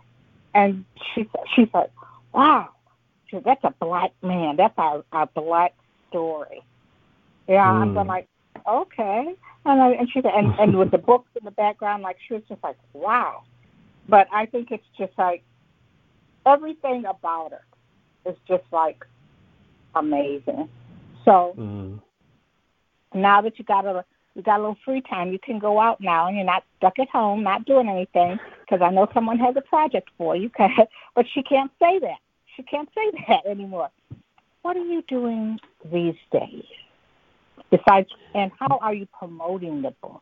and she she said, "Wow, she, that's a black man. That's our our black story." Yeah, mm. I'm like, okay. And, I, and she and, and with the books in the background, like she was just like, wow. But I think it's just like everything about her is just like amazing. So mm. now that you got a you got a little free time, you can go out now, and you're not stuck at home, not doing anything. Because I know someone has a project for you, but she can't say that. She can't say that anymore. What are you doing these days? Besides, and how are you promoting the book?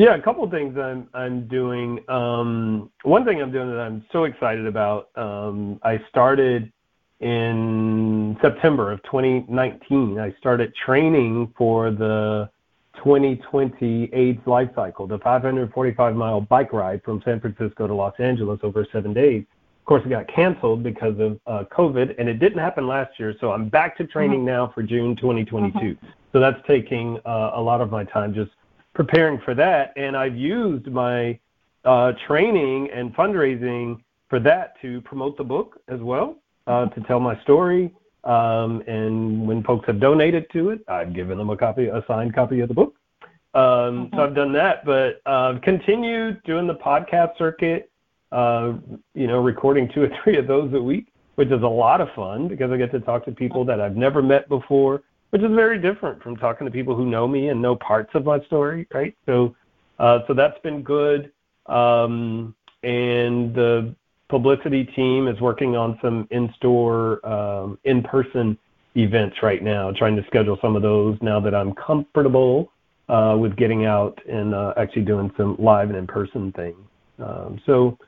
Yeah, a couple of things I'm I'm doing. Um, one thing I'm doing that I'm so excited about. Um, I started in September of 2019. I started training for the 2020 AIDS Life Cycle, the 545 mile bike ride from San Francisco to Los Angeles over seven days. Of course, it got canceled because of uh, COVID, and it didn't happen last year. So I'm back to training mm-hmm. now for June 2022. Mm-hmm. So that's taking uh, a lot of my time just preparing for that. And I've used my uh, training and fundraising for that to promote the book as well uh, to tell my story. Um, and when folks have donated to it, I've given them a copy, a signed copy of the book. Um, mm-hmm. So I've done that, but uh, continued doing the podcast circuit. Uh, you know, recording two or three of those a week, which is a lot of fun because I get to talk to people that I've never met before, which is very different from talking to people who know me and know parts of my story, right? So, uh, so that's been good. Um, and the publicity team is working on some in-store, um, in-person events right now, trying to schedule some of those now that I'm comfortable uh, with getting out and uh, actually doing some live and in-person things. Um, so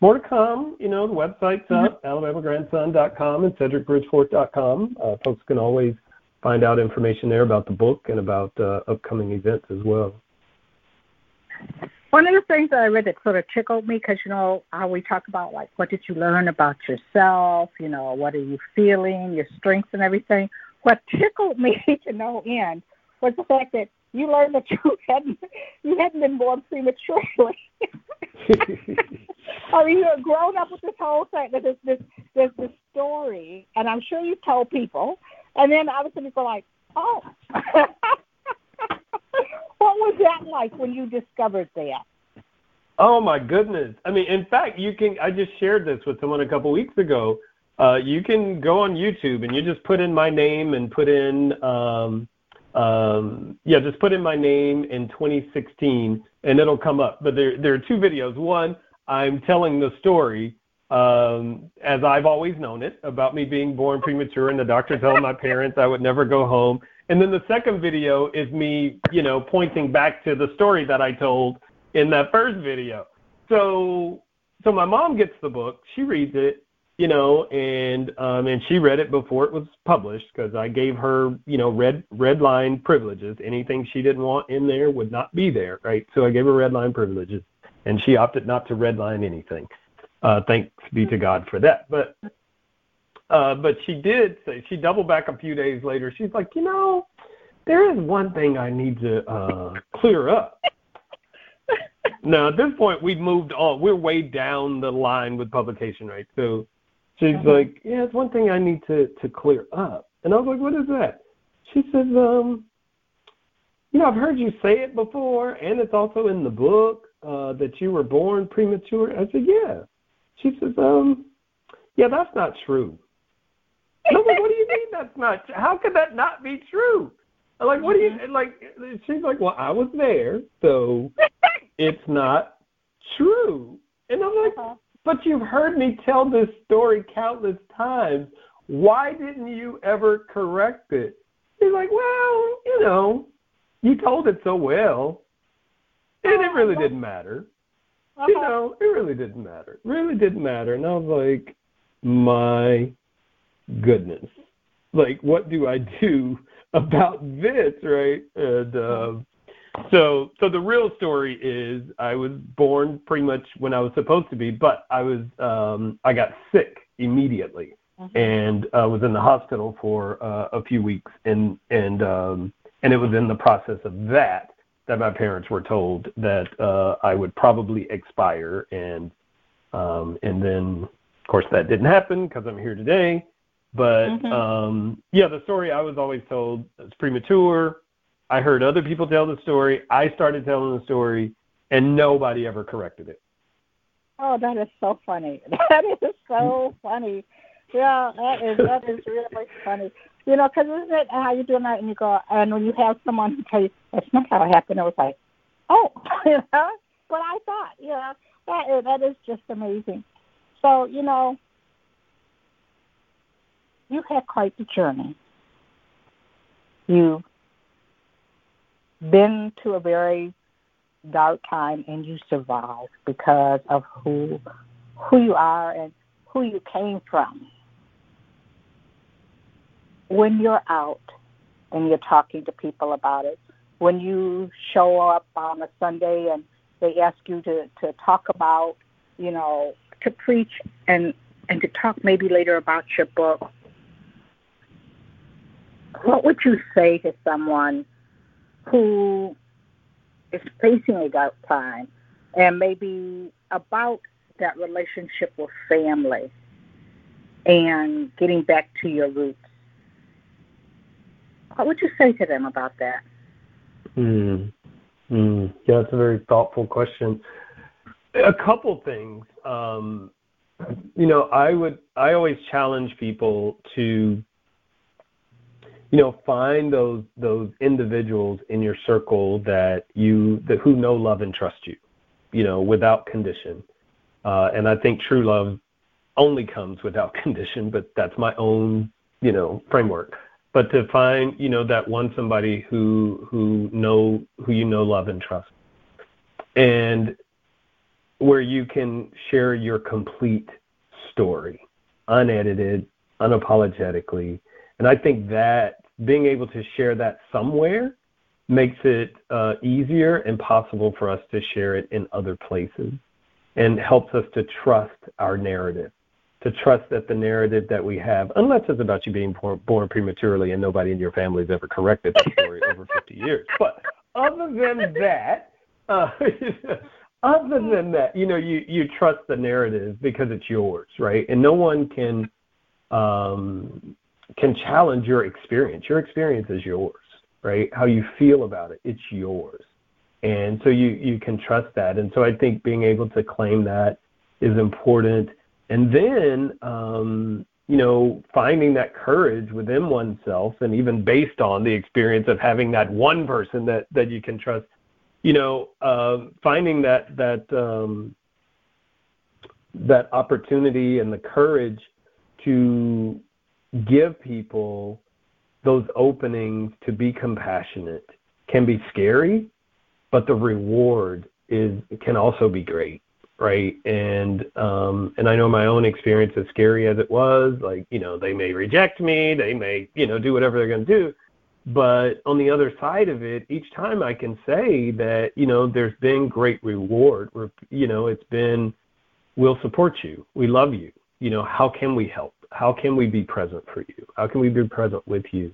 more to come. You know, the website's up, mm-hmm. alabamagrandson.com and cedrickbridgeforth.com. Uh, folks can always find out information there about the book and about uh, upcoming events as well. One of the things that I read that sort of tickled me, because you know how we talk about like what did you learn about yourself, you know, what are you feeling, your strengths and everything. What tickled me to no end was the fact that you learned that you hadn't you hadn't been born prematurely. I mean, you have grown up with this whole thing, this this this this story, and I'm sure you told people, and then I was you go like, oh. what was that like when you discovered that? Oh my goodness! I mean, in fact, you can. I just shared this with someone a couple weeks ago. Uh, you can go on YouTube and you just put in my name and put in, um, um, yeah, just put in my name in 2016 and it'll come up. But there, there are two videos. One, I'm telling the story um, as I've always known it about me being born premature and the doctor telling my parents I would never go home. And then the second video is me, you know, pointing back to the story that I told in that first video. So so my mom gets the book, she reads it, you know, and um and she read it before it was published because I gave her, you know, red red line privileges. Anything she didn't want in there would not be there, right? So I gave her red line privileges and she opted not to redline anything. Uh thanks be to God for that. But uh, but she did say she doubled back a few days later. She's like, you know, there is one thing I need to uh, clear up. now at this point we've moved on. We're way down the line with publication right? So she's uh-huh. like, yeah, it's one thing I need to to clear up. And I was like, what is that? She says, um, you know, I've heard you say it before, and it's also in the book uh, that you were born premature. I said, yeah. She says, um, yeah, that's not true. And I'm like, what do you mean that's not? How could that not be true? I'm like, what do you mm-hmm. like? She's like, well, I was there, so it's not true. And I'm like, uh-huh. but you've heard me tell this story countless times. Why didn't you ever correct it? He's like, well, you know, you told it so well, and it really didn't matter. Uh-huh. You know, it really didn't matter. It really didn't matter. And I was like, my goodness, like what do I do about this, right? And um, so, so the real story is I was born pretty much when I was supposed to be, but I was um, I got sick immediately mm-hmm. and uh, was in the hospital for uh, a few weeks, and and um, and it was in the process of that that my parents were told that uh, I would probably expire, and um, and then of course that didn't happen because I'm here today. But mm-hmm. um, yeah, the story I was always told is premature. I heard other people tell the story. I started telling the story, and nobody ever corrected it. Oh, that is so funny. That is so funny. yeah, that is that is really funny. You know, because isn't it how you doing that, and you go, and when you have someone who tell you that's not how it happened, it was like, oh, you know, but I thought, you know, that is, that is just amazing. So you know, you had quite the journey. You've been to a very dark time and you survived because of who who you are and who you came from. When you're out and you're talking to people about it, when you show up on a Sunday and they ask you to, to talk about, you know, to preach and and to talk maybe later about your book, what would you say to someone who is facing a dark time and maybe about that relationship with family and getting back to your roots. What would you say to them about that? Mm. Mm. Yeah, that's a very thoughtful question. A couple things. Um, you know, I would I always challenge people to you know find those those individuals in your circle that you that who know love and trust you you know without condition uh and i think true love only comes without condition but that's my own you know framework but to find you know that one somebody who who know who you know love and trust. And where you can share your complete story unedited unapologetically. And i think that being able to share that somewhere makes it uh, easier and possible for us to share it in other places and helps us to trust our narrative to trust that the narrative that we have unless it's about you being born, born prematurely and nobody in your family has ever corrected that story over 50 years but other than that uh, other than that you know you you trust the narrative because it's yours right and no one can um can challenge your experience. Your experience is yours, right? How you feel about it, it's yours. And so you, you can trust that. And so I think being able to claim that is important. And then, um, you know, finding that courage within oneself and even based on the experience of having that one person that, that you can trust, you know, uh, finding that, that, um, that opportunity and the courage to give people those openings to be compassionate can be scary, but the reward is can also be great, right? And um and I know my own experience as scary as it was, like, you know, they may reject me, they may, you know, do whatever they're going to do. But on the other side of it, each time I can say that, you know, there's been great reward. You know, it's been, we'll support you. We love you. You know, how can we help? how can we be present for you? How can we be present with you?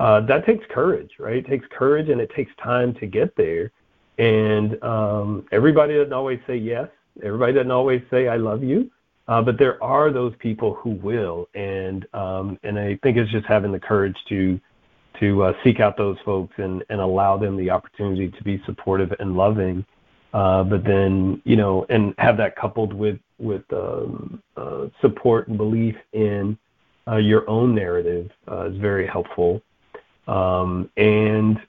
Uh, that takes courage, right? It takes courage and it takes time to get there. And um, everybody doesn't always say yes. Everybody doesn't always say I love you. Uh, but there are those people who will, and um, and I think it's just having the courage to to uh, seek out those folks and and allow them the opportunity to be supportive and loving. Uh, but then you know, and have that coupled with with um, uh, support and belief in uh, your own narrative uh, is very helpful. Um, and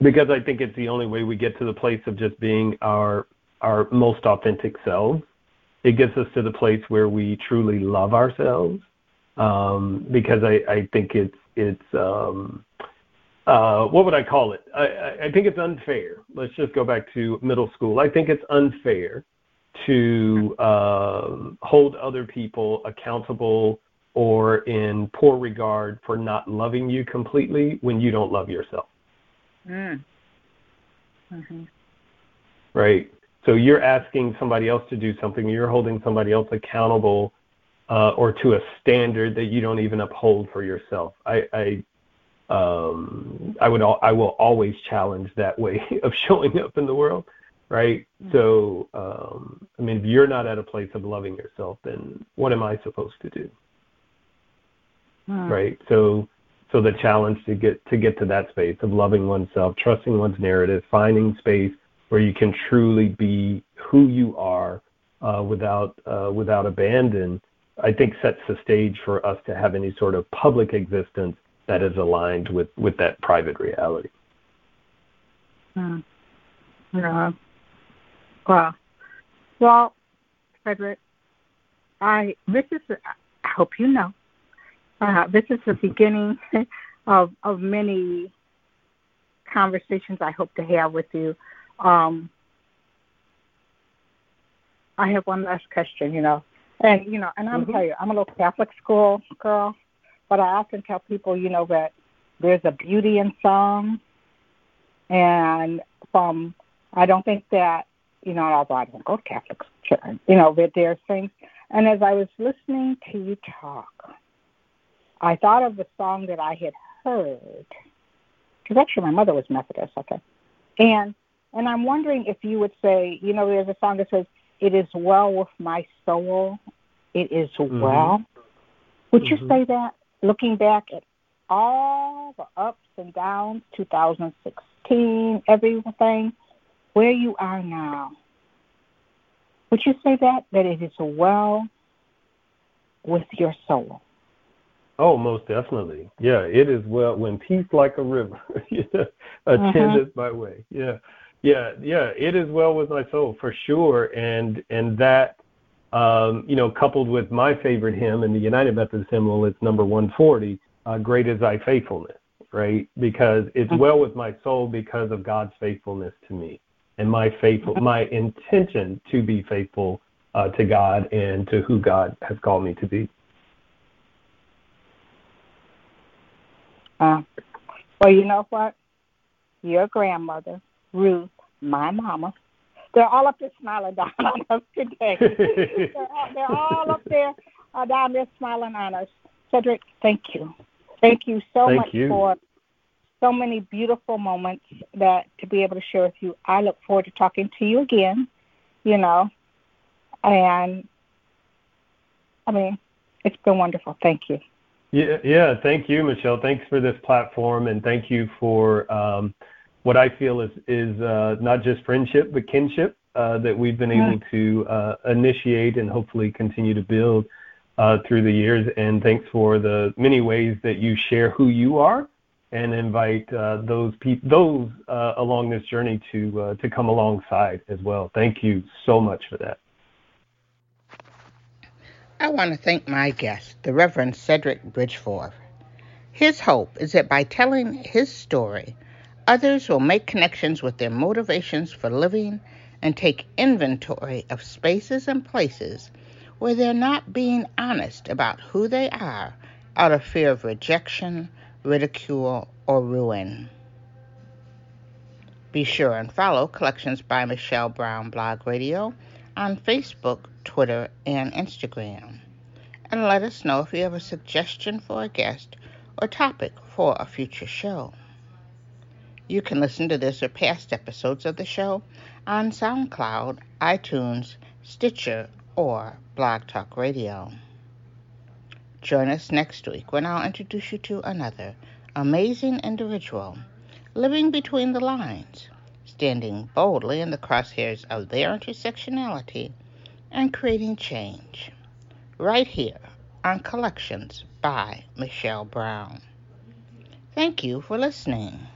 because I think it's the only way we get to the place of just being our our most authentic selves. It gets us to the place where we truly love ourselves. Um, because I, I think it's it's um, uh, what would I call it? I, I think it's unfair. Let's just go back to middle school. I think it's unfair to uh, hold other people accountable or in poor regard for not loving you completely when you don't love yourself. Mm. Mm-hmm. Right. So you're asking somebody else to do something. You're holding somebody else accountable uh, or to a standard that you don't even uphold for yourself. I, I um, I would I will always challenge that way of showing up in the world right? Mm-hmm. So, um, I mean, if you're not at a place of loving yourself, then what am I supposed to do? Mm-hmm. Right. So, so the challenge to get to get to that space of loving oneself, trusting one's narrative, finding space where you can truly be who you are uh, without uh, without abandon. I think sets the stage for us to have any sort of public existence that is aligned with with that private reality. Hmm. Yeah. Well, well, Cedrick, I this is I hope you know uh, this is the beginning of of many conversations I hope to have with you. Um, I have one last question, you know, and you know, and I'm mm-hmm. tell you, I'm a little Catholic school girl, but I often tell people, you know, that there's a beauty in song, and from I don't think that you know, although I don't go to Catholic church, you know, that there's things. And as I was listening to you talk, I thought of the song that I had heard, because actually my mother was Methodist, okay, and and I'm wondering if you would say, you know, there's a song that says, "It is well with my soul, it is mm-hmm. well." Would mm-hmm. you say that, looking back at all the ups and downs, 2016, everything, where you are now? Would you say that that it is well with your soul? Oh, most definitely. Yeah, it is well when peace like a river attendeth uh-huh. my way. Yeah, yeah, yeah. It is well with my soul for sure, and and that um, you know, coupled with my favorite hymn in the United Methodist hymnal, it's number 140. Uh, Great is thy faithfulness, right? Because it's mm-hmm. well with my soul because of God's faithfulness to me and my faithful, mm-hmm. my intention to be faithful uh, to God and to who God has called me to be. Uh, well, you know what? Your grandmother, Ruth, my mama, they're all up there smiling down on us today. they're, all, they're, all, up there uh, down there smiling on us. Cedrick, thank you. Thank you so thank much you. for so many beautiful moments that to be able to share with you. I look forward to talking to you again, you know. And I mean, it's been wonderful. Thank you. Yeah, yeah. Thank you, Michelle. Thanks for this platform, and thank you for um, what I feel is is uh, not just friendship but kinship uh, that we've been able to uh, initiate and hopefully continue to build uh, through the years. And thanks for the many ways that you share who you are and invite uh, those pe- those uh, along this journey to to come alongside as well. Thank you so much for that. I want to thank my guest, the Reverend Cedrick Bridgeforth. His hope is that by telling his story, others will make connections with their motivations for living and take inventory of spaces and places where they're not being honest about who they are out of fear of rejection, ridicule, or ruin. Be sure and follow Collections by Michelle Brown Blog Radio on Facebook, Twitter, and Instagram. And let us know if you have a suggestion for a guest or topic for a future show. You can listen to this or past episodes of the show on SoundCloud, iTunes, Stitcher, or Blog Talk Radio. Join us next week when I'll introduce you to another amazing individual living between the lines standing boldly in the crosshairs of their intersectionality and creating change. Right here on Collections by Michelle Brown. Thank you for listening.